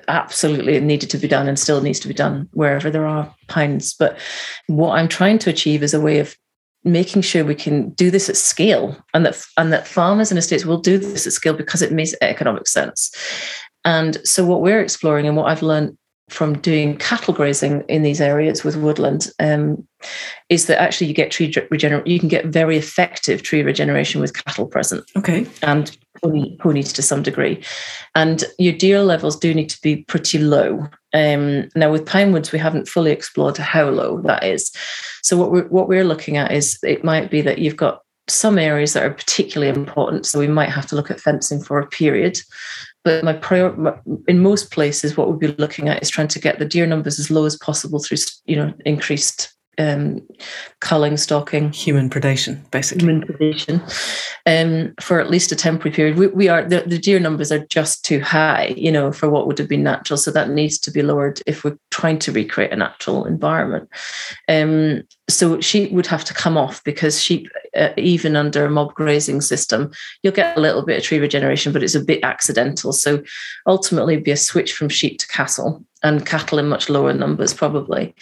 absolutely needed to be done and still needs to be done wherever there are pines. But what i'm trying to achieve is a way of making sure we can do this at scale and that and that farmers and estates will do this at scale because it makes economic sense. And so what we're exploring and what i've learned from doing cattle grazing in these areas with woodland um, is that actually you get tree regeneration you can get very effective tree regeneration with cattle present. Okay. And ponies to some degree. And your deer levels do need to be pretty low. Um, now with pine woods we haven't fully explored how low that is. So what we're what we're looking at is it might be that you've got some areas that are particularly important. So we might have to look at fencing for a period but my prior, in most places, what we'll be looking at is trying to get the deer numbers as low as possible through, you know, increased um, culling, stalking, human predation, basically. Human predation, um, for at least a temporary period. We, we are the, the, deer numbers are just too high, you know, for what would have been natural. So that needs to be lowered if we're trying to recreate a natural environment. Um, so sheep would have to come off because sheep, uh, even under a mob grazing system, you'll get a little bit of tree regeneration, but it's a bit accidental. So ultimately, be a switch from sheep to cattle and cattle in much lower numbers, probably.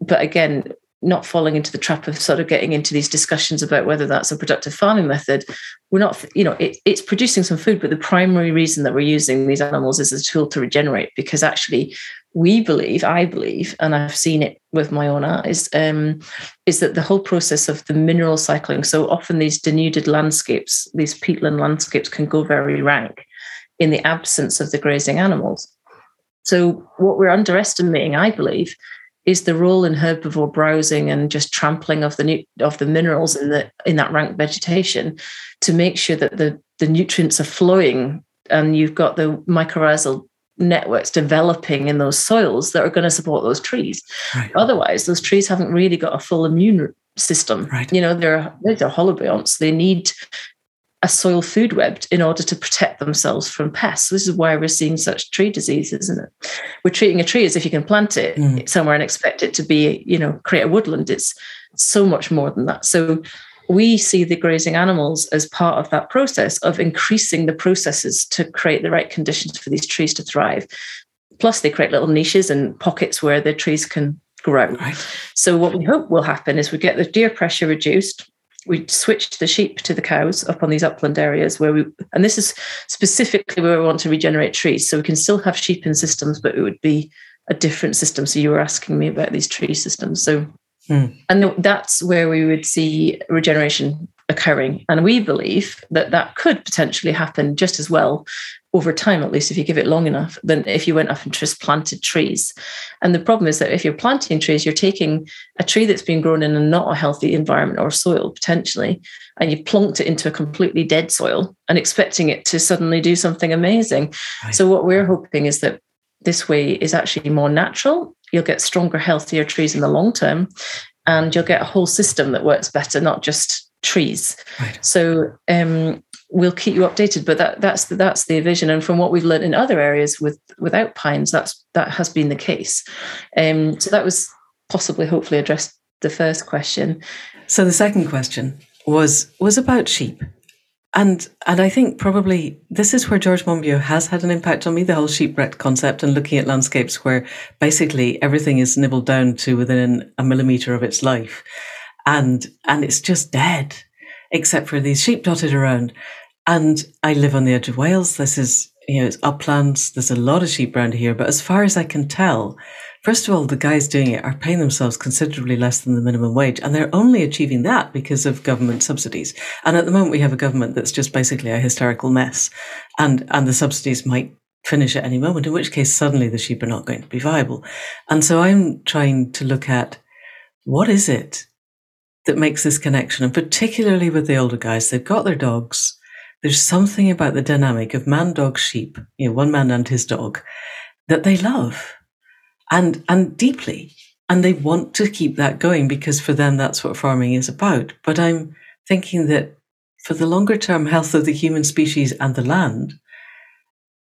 But again, not falling into the trap of sort of getting into these discussions about whether that's a productive farming method. We're not, you know, it, it's producing some food, but the primary reason that we're using these animals is as a tool to regenerate because actually we believe, I believe, and I've seen it with my own eyes, um, is that the whole process of the mineral cycling. So often these denuded landscapes, these peatland landscapes, can go very rank in the absence of the grazing animals. So what we're underestimating, I believe, is the role in herbivore browsing and just trampling of the nu- of the minerals in the in that rank vegetation to make sure that the the nutrients are flowing and you've got the mycorrhizal networks developing in those soils that are going to support those trees. Right. Otherwise, those trees haven't really got a full immune system. Right. You know, they're they're holobionts. They need a soil food web in order to protect themselves from pests. This is why we're seeing such tree disease, isn't it? We're treating a tree as if you can plant it mm. somewhere and expect it to be, you know, create a woodland. It's so much more than that. So we see the grazing animals as part of that process of increasing the processes to create the right conditions for these trees to thrive. Plus, they create little niches and pockets where the trees can grow. Right. So, what we hope will happen is we get the deer pressure reduced. We switched the sheep to the cows up on these upland areas where we, and this is specifically where we want to regenerate trees. So we can still have sheep in systems, but it would be a different system. So you were asking me about these tree systems. So Mm. And that's where we would see regeneration occurring. And we believe that that could potentially happen just as well over time, at least if you give it long enough, than if you went up and just planted trees. And the problem is that if you're planting trees, you're taking a tree that's been grown in a not a healthy environment or soil potentially, and you plonked it into a completely dead soil and expecting it to suddenly do something amazing. Right. So what we're hoping is that this way is actually more natural you'll get stronger, healthier trees in the long term, and you'll get a whole system that works better, not just trees. Right. So um, we'll keep you updated, but that that's the, that's the vision. And from what we've learned in other areas with without pines, that's that has been the case. Um, so that was possibly, hopefully, addressed the first question. So the second question was was about sheep. And and I think probably this is where George Monbiot has had an impact on me, the whole sheep-wrecked concept and looking at landscapes where basically everything is nibbled down to within a millimeter of its life. And and it's just dead, except for these sheep dotted around. And I live on the edge of Wales. This is, you know, it's uplands. There's a lot of sheep around here. But as far as I can tell, First of all, the guys doing it are paying themselves considerably less than the minimum wage, and they're only achieving that because of government subsidies. And at the moment, we have a government that's just basically a hysterical mess, and and the subsidies might finish at any moment, in which case suddenly the sheep are not going to be viable. And so I'm trying to look at what is it that makes this connection, and particularly with the older guys, they've got their dogs. There's something about the dynamic of man, dog, sheep, you know, one man and his dog, that they love and and deeply. And they want to keep that going because for them that's what farming is about. But i'm thinking that for the longer term health of the human species and the land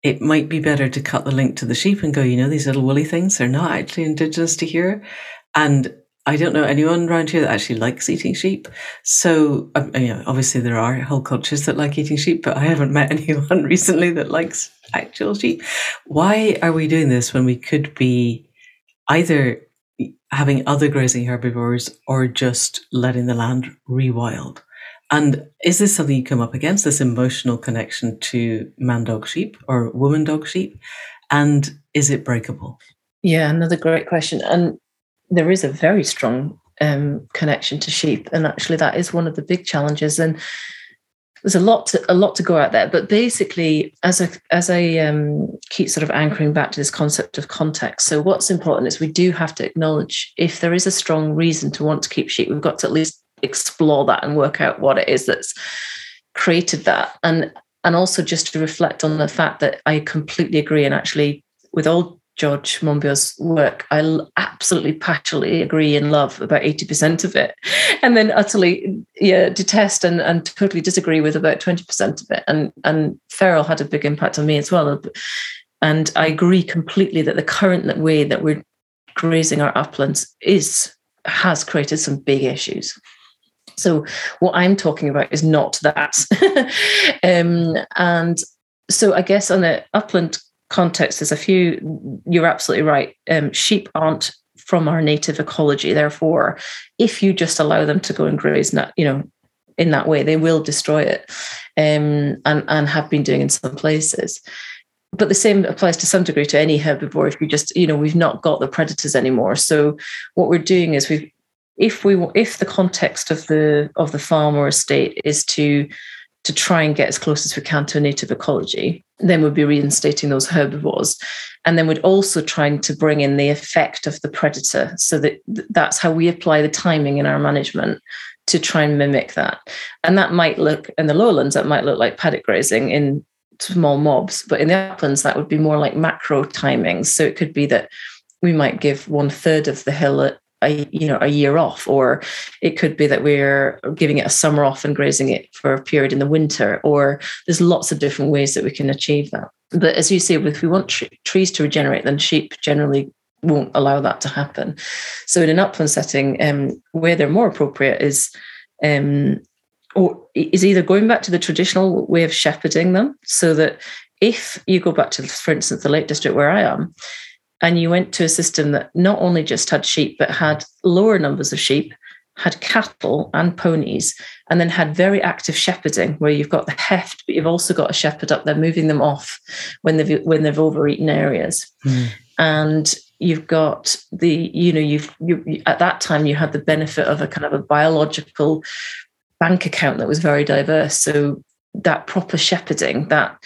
it might be better to cut the link to the sheep and go you know these little woolly things they're not actually indigenous to here. And I don't know anyone around here that actually likes eating sheep. So, um, you know, obviously there are whole cultures that like eating sheep, but I haven't met anyone recently that likes actual sheep. Why are we doing this when we could be either having other grazing herbivores or just letting the land rewild. And is this something you come up against, this emotional connection to man dog sheep or woman dog sheep? And is it breakable? Yeah, another great question. And there is a very strong um, connection to sheep. And actually, that is one of the big challenges. And there's a lot to, a lot to go out there but basically as I as I um, keep sort of anchoring back to this concept of context so what's important is we do have to acknowledge if there is a strong reason to want to keep sheep we've got to at least explore that and work out what it is that's created that and and also just to reflect on the fact that I completely agree and actually with all George Monbiot's work, I absolutely passionately agree and love about 80% of it. And then utterly yeah, detest and, and totally disagree with about 20% of it. And and feral had a big impact on me as well. And I agree completely that the current way that we're grazing our uplands is has created some big issues. So what I'm talking about is not that. um, and so I guess on the upland context, there's a few, you're absolutely right. Um, sheep aren't from our native ecology. Therefore, if you just allow them to go and graze, you know, in that way, they will destroy it um, and, and have been doing in some places. But the same applies to some degree to any herbivore. If we just, you know, we've not got the predators anymore. So what we're doing is we've, if we, if the context of the of the farm or estate is to to try and get as close as we can to a native ecology, then we'd be reinstating those herbivores. And then we'd also trying to bring in the effect of the predator. So that that's how we apply the timing in our management to try and mimic that. And that might look in the lowlands, that might look like paddock grazing in small mobs, but in the uplands, that would be more like macro timings. So it could be that we might give one third of the hill a you know a year off or it could be that we're giving it a summer off and grazing it for a period in the winter or there's lots of different ways that we can achieve that. But as you say if we want trees to regenerate then sheep generally won't allow that to happen. So in an upland setting um, where they're more appropriate is um, or is either going back to the traditional way of shepherding them so that if you go back to for instance the lake district where i am and you went to a system that not only just had sheep, but had lower numbers of sheep, had cattle and ponies, and then had very active shepherding, where you've got the heft, but you've also got a shepherd up there moving them off when they've when they've overeaten areas. Mm. And you've got the, you know, you've you at that time you had the benefit of a kind of a biological bank account that was very diverse. So that proper shepherding, that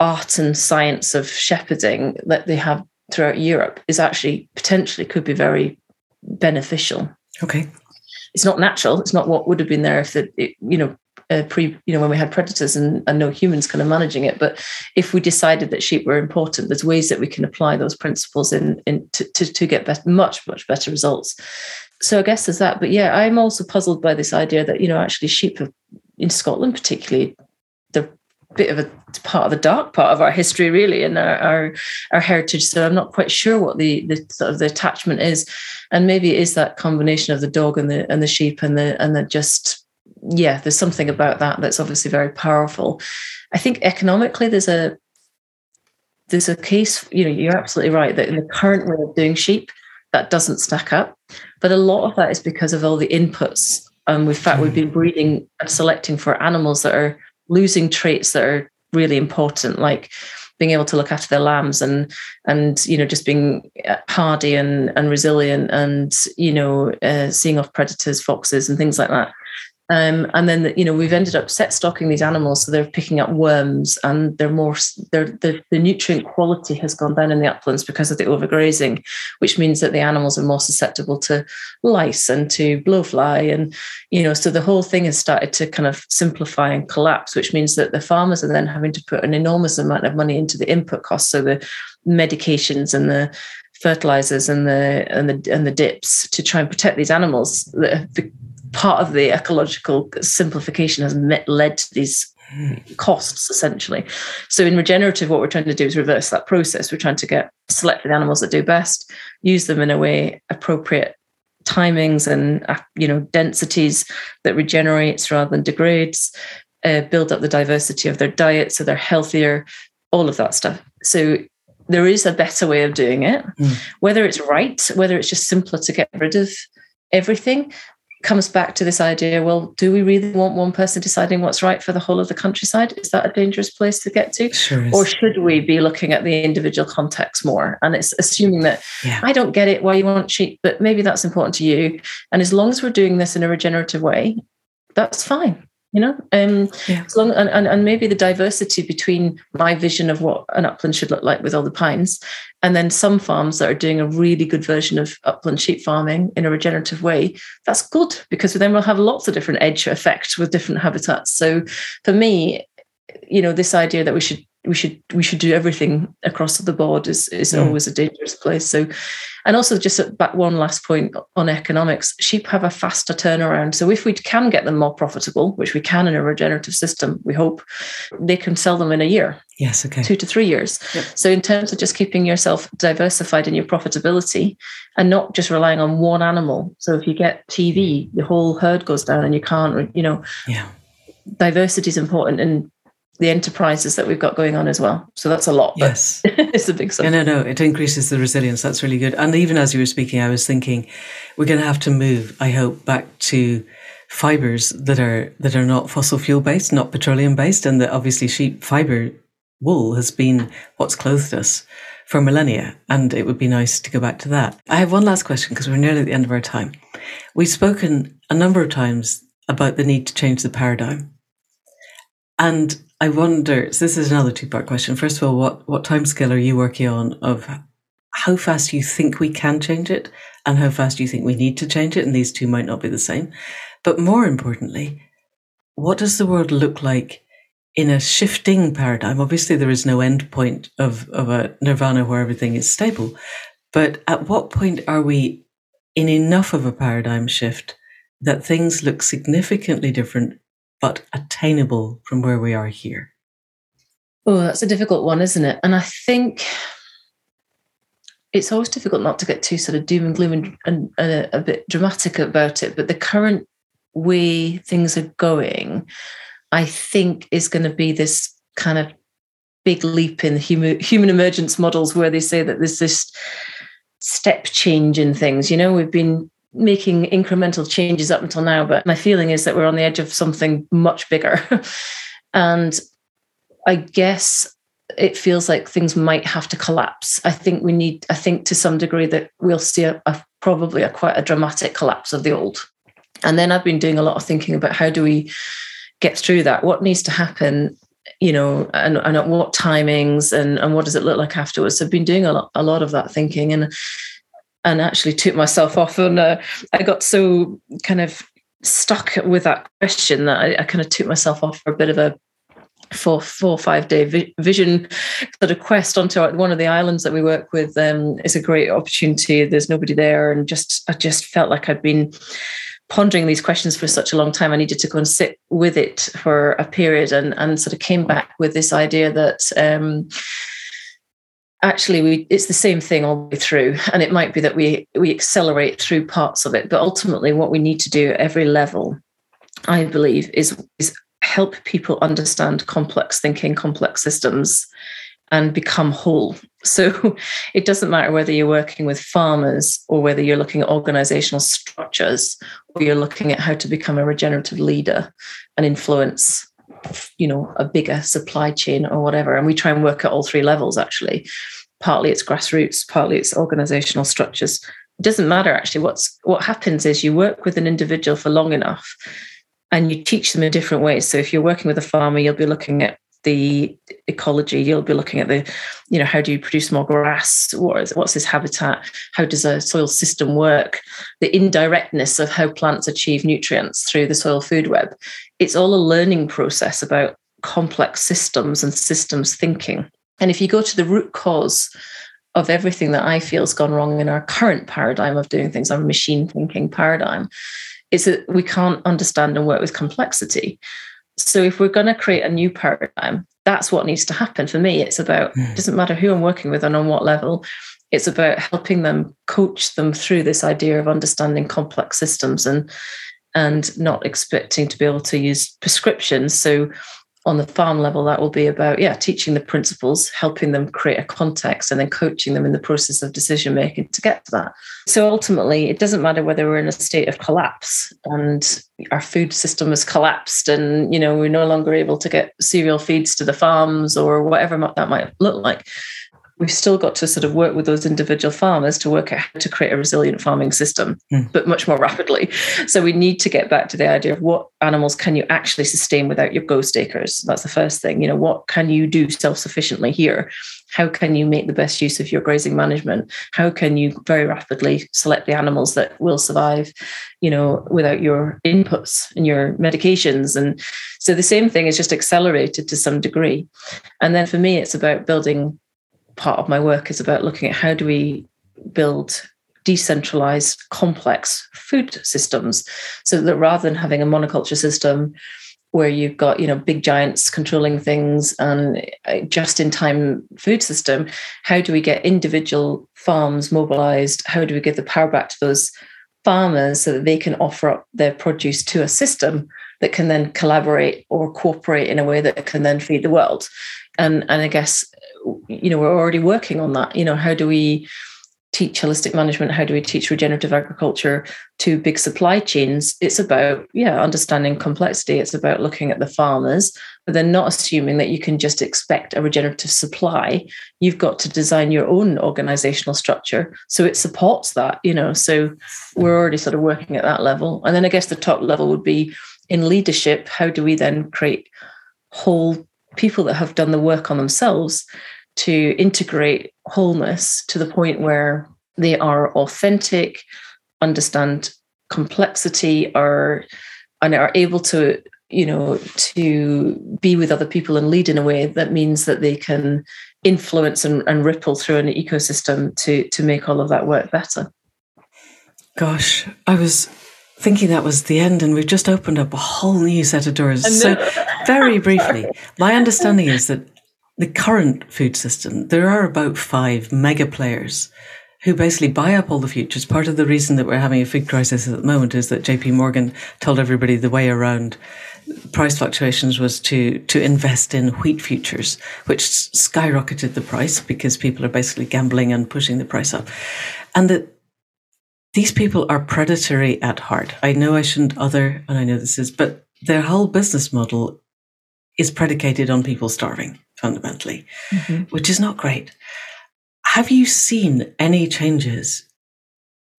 art and science of shepherding that they have throughout Europe is actually potentially could be very beneficial. Okay. It's not natural. It's not what would have been there if the it, you know uh, pre you know when we had predators and, and no humans kind of managing it. But if we decided that sheep were important, there's ways that we can apply those principles in in to to, to get better, much much better results. So I guess there's that. But yeah, I'm also puzzled by this idea that you know actually sheep have, in Scotland particularly bit of a part of the dark part of our history, really, and our, our, our heritage. So I'm not quite sure what the the sort of the attachment is, and maybe it is that combination of the dog and the and the sheep and the and the just yeah. There's something about that that's obviously very powerful. I think economically there's a there's a case. You know, you're absolutely right that in the current way of doing sheep, that doesn't stack up. But a lot of that is because of all the inputs. And um, in fact, we've been breeding and selecting for animals that are losing traits that are really important, like being able to look after their lambs and and you know just being uh, hardy and and resilient and you know uh, seeing off predators foxes and things like that um, and then you know we've ended up set stocking these animals, so they're picking up worms, and they're more they're, the the nutrient quality has gone down in the uplands because of the overgrazing, which means that the animals are more susceptible to lice and to blowfly, and you know so the whole thing has started to kind of simplify and collapse, which means that the farmers are then having to put an enormous amount of money into the input costs, so the medications and the fertilizers and the and the and the dips to try and protect these animals that have part of the ecological simplification has met, led to these costs essentially. So in regenerative, what we're trying to do is reverse that process. We're trying to get select the animals that do best, use them in a way appropriate timings and uh, you know densities that regenerates rather than degrades, uh, build up the diversity of their diet so they're healthier, all of that stuff. So there is a better way of doing it. Mm. Whether it's right, whether it's just simpler to get rid of everything comes back to this idea well do we really want one person deciding what's right for the whole of the countryside? Is that a dangerous place to get to? Sure or should we be looking at the individual context more? And it's assuming that yeah. i don't get it why you want sheep but maybe that's important to you. And as long as we're doing this in a regenerative way that's fine you know um yeah. as long and, and, and maybe the diversity between my vision of what an upland should look like with all the pines and then some farms that are doing a really good version of upland sheep farming in a regenerative way that's good because then we'll have lots of different edge effects with different habitats so for me you know this idea that we should we should we should do everything across the board is is mm. always a dangerous place. So, and also just back one last point on economics, sheep have a faster turnaround. So if we can get them more profitable, which we can in a regenerative system, we hope they can sell them in a year. Yes, okay. Two to three years. Yep. So in terms of just keeping yourself diversified in your profitability and not just relying on one animal. So if you get TB, the whole herd goes down and you can't, you know. Yeah. Diversity is important and the enterprises that we've got going on as well. So that's a lot. Yes, it's a big subject. No, no, no. It increases the resilience. That's really good. And even as you were speaking, I was thinking we're going to have to move. I hope back to fibers that are that are not fossil fuel based, not petroleum based, and that obviously sheep fiber wool has been what's clothed us for millennia. And it would be nice to go back to that. I have one last question because we're nearly at the end of our time. We've spoken a number of times about the need to change the paradigm. And I wonder, so this is another two part question. First of all, what, what timescale are you working on of how fast you think we can change it and how fast you think we need to change it? And these two might not be the same. But more importantly, what does the world look like in a shifting paradigm? Obviously, there is no end point of, of a nirvana where everything is stable. But at what point are we in enough of a paradigm shift that things look significantly different but attainable from where we are here? Oh, that's a difficult one, isn't it? And I think it's always difficult not to get too sort of doom and gloom and, and, and a, a, bit dramatic about it. But the current way things are going, I think, is going to be this kind of big leap in human, human emergence models where they say that there's this step change in things. You know, we've been making incremental changes up until now, but my feeling is that we're on the edge of something much bigger. and I guess it feels like things might have to collapse. I think we need, I think to some degree that we'll see a, a, probably a quite a dramatic collapse of the old. And then I've been doing a lot of thinking about how do we get through that? What needs to happen? You know, and, and at what timings and, and what does it look like afterwards? So I've been doing a lot, a lot of that thinking. And and actually took myself off. And uh, I got so kind of stuck with that question that I, I, kind of took myself off for a bit of a four four five day vi- vision sort of quest onto one of the islands that we work with um, is a great opportunity there's nobody there and just i just felt like i'd been pondering these questions for such a long time i needed to go and sit with it for a period and and sort of came back with this idea that um, actually we it's the same thing all the way through and it might be that we we accelerate through parts of it but ultimately what we need to do at every level i believe is is help people understand complex thinking complex systems and become whole. So it doesn't matter whether you're working with farmers or whether you're looking at organizational structures or you're looking at how to become a regenerative leader and influence you know a bigger supply chain or whatever. And we try and work at all three levels actually. Partly it's grassroots partly it's organizational structures. It doesn't matter actually. What's what happens is you work with an individual for long enough and you teach them in different ways. So if you're working with a farmer you'll be looking at the ecology you'll be looking at the you know how do you produce more grass? What is what's this habitat? How does a soil system work? The indirectness of how plants achieve nutrients through the soil food web. It's all a learning process about complex systems and systems thinking. And if you go to the root cause of everything that i feel has gone wrong in our current paradigm of doing things our machine thinking paradigm is that we can't understand and work with complexity so if we're going to create a new paradigm, that's what needs to happen. For me, it's about it hmm. doesn't matter who I'm working with and on what level. It's about helping them coach them through this idea of understanding complex systems and and not expecting to be able to use prescriptions. So on the farm level, that will be about, yeah, teaching the principles, helping them create a context, and then coaching them in the process of decision making to get to that. So ultimately, it doesn't matter whether we're in a state of collapse and our food system has collapsed and, you know, we're no longer able to get cereal feeds to the farms or whatever that might look like. We've still got to sort of work with those individual farmers to work out how to create a resilient farming system, mm. but much more rapidly. So we need to get back to the idea of what animals can you actually sustain without your ghost acres. That's the first thing. You know, what can you do self-sufficiently here? How can you make the best use of your grazing management? How can you very rapidly select the animals that will survive, you know, without your inputs and your medications? And so the same thing is just accelerated to some degree. And then for me, it's about building part of my work is about looking at how do we build decentralized complex food systems so that rather than having a monoculture system where you've got you know big giants controlling things and just in time food system how do we get individual farms mobilized? How do we give the power back to those farmers so that they can offer up their produce to a system that can then collaborate or cooperate in a way that can then feed the world? And and i guess you know we're already working on that. You know how do we teach holistic management? How do we teach regenerative agriculture to big supply chains? It's about yeah understanding complexity. It's about looking at the farmers but then not assuming that you can just expect a regenerative supply. You've got to design your own organizational structure. So it supports that you know so we're already sort of working at that level. And then i guess the top level would be in leadership how do we then create whole people that have done the work on themselves to integrate wholeness to the point where they are authentic, understand complexity, are and are able to, you know, to be with other people and lead in a way that means that they can influence and, and ripple through an ecosystem to to make all of that work better. Gosh, I was thinking that was the end, and we've just opened up a whole new set of doors. So, very briefly, my understanding is that the current food system, there are about five mega players who basically buy up all the futures. Part of the reason that we're having a food crisis at the moment is that JP Morgan told everybody the way around price fluctuations was to to invest in wheat futures, which skyrocketed the price because people are basically gambling and pushing the price up. And that these people are predatory at heart. I know I shouldn't other, and I know this is, but their whole business model is predicated on people starving fundamentally, mm-hmm. which is not great. Have you seen any changes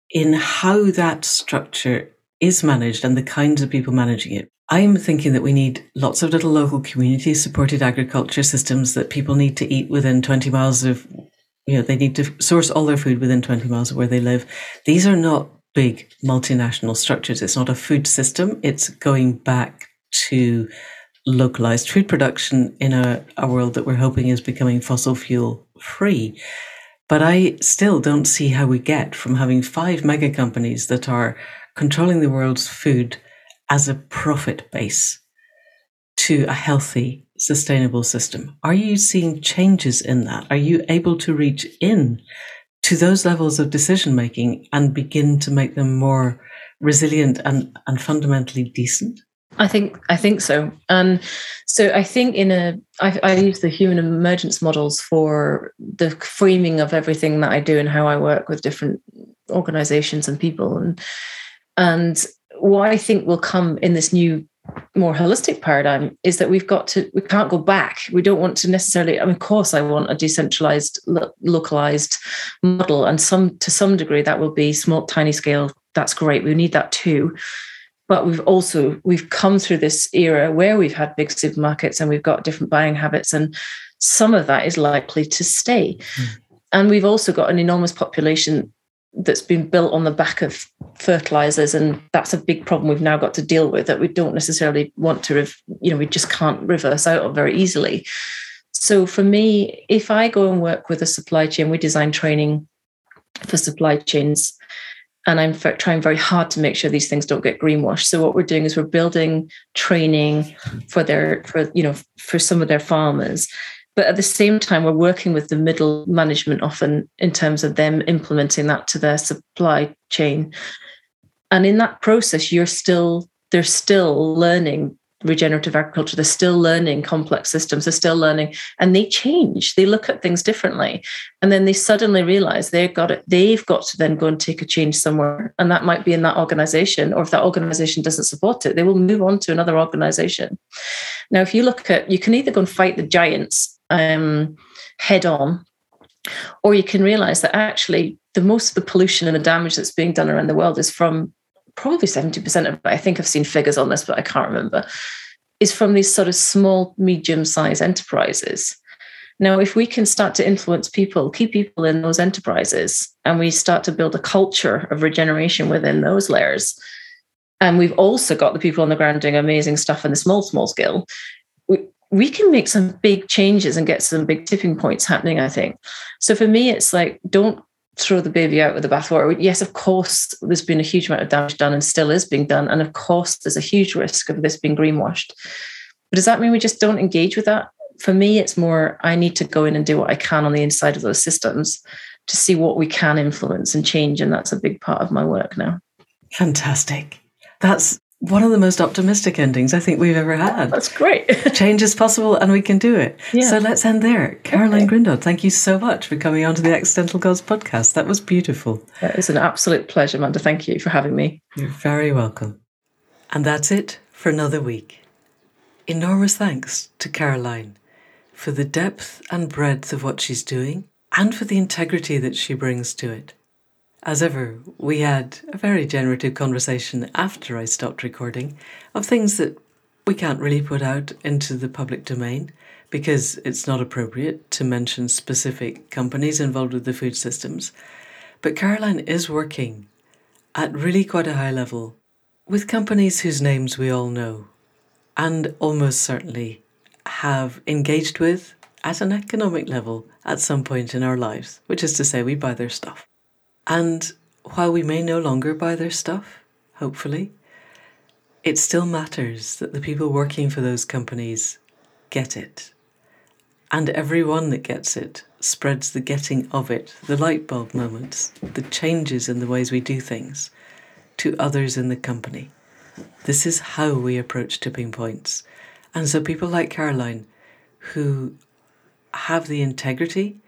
in how that structure is managed and the kinds of people managing it? I'm thinking that we need lots of little local community supported agriculture systems that people need to eat within 20 miles of, you know, they need to source all their food within 20 miles of where they live. These are not big multinational structures. It's not a food system. It's going back to localized food production in a, a world that we're hoping is becoming fossil fuel free. But I still don't see how we get from having five mega companies that are controlling the world's food as a profit base to a healthy, sustainable system. Are you seeing changes in that? Are you able to reach in to those levels of decision making and begin to make them more resilient and, and fundamentally decent? I think I think so, and so I think in a I, I use the human emergence models for the framing of everything that I do and how I work with different organizations and people, and and what I think will come in this new more holistic paradigm is that we've got to we can't go back. We don't want to necessarily I mean, of course i want a decentralized lo- localized model. And some to some degree that will be small tiny scale. That's great. We need that too but we've also we've come through this era where we've had big supermarkets and we've got different buying habits and some of that is likely to stay. Mm. and we've also got an enormous population that's been built on the back of fertilizers and that's a big problem we've now got to deal with that we don't necessarily want to you know we just can't reverse out of very easily. So for me if i go and work with a supply chain we design training for supply chains and I'm trying very hard to make sure these things don't get greenwashed. So what we're doing is we're building training for their for you know for some of their farmers, but at the same time we're working with the middle management often in terms of them implementing that to their supply chain. And in that process, you're still they're still learning regenerative agriculture. They're still learning complex systems. They're still learning and they change. They look at things differently. And then they suddenly realize they've got it they've got to then go and take a change somewhere. And that might be in that organization or if that organization doesn't support it they will move on to another organization. Now if you look at you can either go and fight the giants um, head on Or you can realize that actually the most of the pollution and the damage that's being done around the world is from probably 70% of it. I think I've seen figures on this, but I can't remember, is from these sort of small, medium sized enterprises. Now, if we can start to influence people, keep people in those enterprises, and we start to build a culture of regeneration within those layers, and we've also got the people on the ground doing amazing stuff in the small, small scale, we, we can make some big changes and get some big tipping points happening, I think. So for me, it's like, don't throw the baby out with the bathwater. Yes, of course, there's been a huge amount of damage done and still is being done. And of course, there's a huge risk of this being greenwashed. But does that mean we just don't engage with that? For me, it's more I need to go in and do what I can on the inside of those systems to see what we can influence and change. And that's a big part of my work now. Fantastic. That's one of the most optimistic endings I think we've ever had. That's great. Change is possible and we can do it. Yeah. So let's end there. Caroline okay. Grindrod, thank you so much for coming on to the Accidental Gods podcast. That was beautiful. It was an absolute pleasure, Amanda. Thank you for having me. You're very welcome. And that's it for another week. Enormous thanks to Caroline for the depth and breadth of what she's doing and for the integrity that she brings to it. As ever, we had a very generative conversation after I stopped recording of things that we can't really put out into the public domain because it's not appropriate to mention specific companies involved with the food systems. But Caroline is working at really quite a high level with companies whose names we all know and almost certainly have engaged with at an economic level at some point in our lives, which is to say, we buy their stuff. And while we may no longer buy their stuff, hopefully, it still matters that the people working for those companies get it. And everyone that gets it spreads the getting of it, the light bulb moments, the changes in the ways we do things to others in the company. This is how we approach tipping points. And so people like Caroline, who have the integrity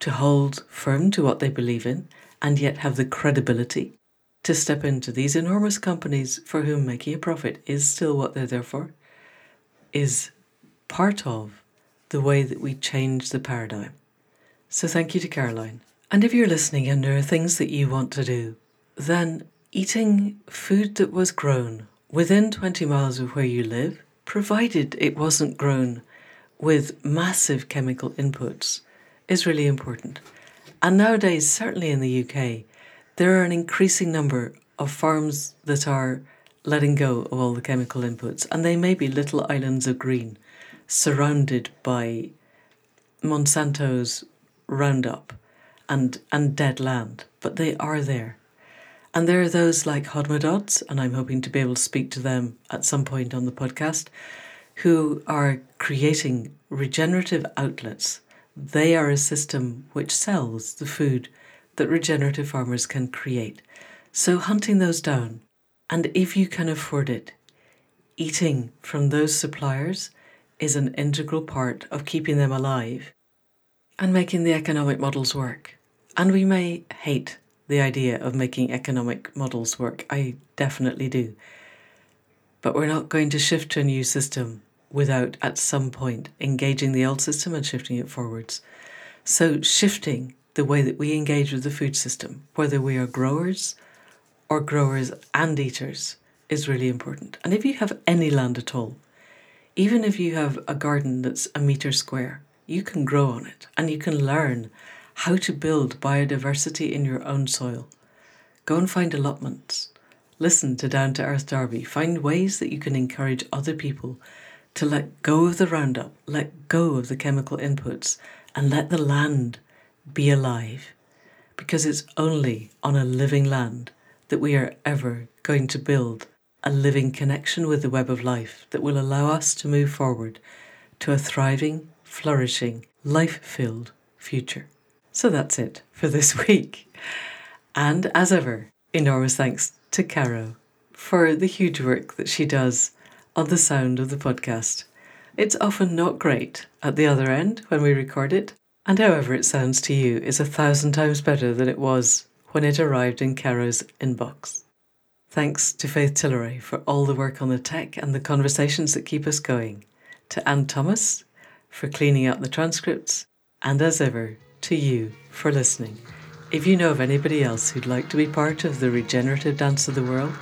to hold firm to what they believe in and yet have the credibility to step into these enormous companies for whom making a profit is still what they're there for, is part of the way that we change the paradigm. So thank you to Caroline. And if you're listening and there are things that you want to do, then eating food that was grown within 20 miles of where you live, provided it wasn't grown with massive chemical inputs, is really important. And nowadays, certainly in the UK, there are an increasing number of farms that are letting go of all the chemical inputs, and they may be little islands of green surrounded by Monsanto's Roundup and, and dead land, but they are there. And there are those like Hodmedod's, and I'm hoping to be able to speak to them at some point on the podcast, who are creating regenerative outlets they are a system which sells the food that regenerative farmers can create. So, hunting those down, and if you can afford it, eating from those suppliers is an integral part of keeping them alive and making the economic models work. And we may hate the idea of making economic models work. I definitely do. But we're not going to shift to a new system without at some point engaging the old system and shifting it forwards. So, shifting the way that we engage with the food system, whether we are growers or growers and eaters, is really important. And if you have any land at all, even if you have a garden that's a meter square, you can grow on it and you can learn how to build biodiversity in your own soil. Go and find allotments. Listen to Down to Earth Derby. Find ways that you can encourage other people to let go of the Roundup, let go of the chemical inputs, and let the land be alive. Because it's only on a living land that we are ever going to build a living connection with the web of life that will allow us to move forward to a thriving, flourishing, life filled future. So that's it for this week. And as ever, enormous thanks to Caro for the huge work that she does on the sound of the podcast. It's often not great at the other end when we record it, and however it sounds to you is a thousand times better than it was when it arrived in Caro's inbox. Thanks to Faith Tilleray for all the work on the tech and the conversations that keep us going, to Anne Thomas for cleaning up the transcripts, and as ever, to you for listening. If you know of anybody else who'd like to be part of the regenerative dance of the world,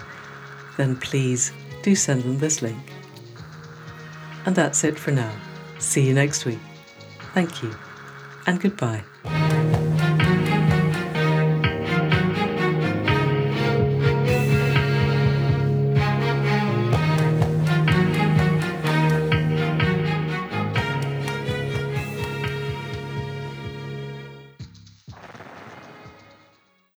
then please do send them this link. And that's it for now. See you next week. Thank you and goodbye.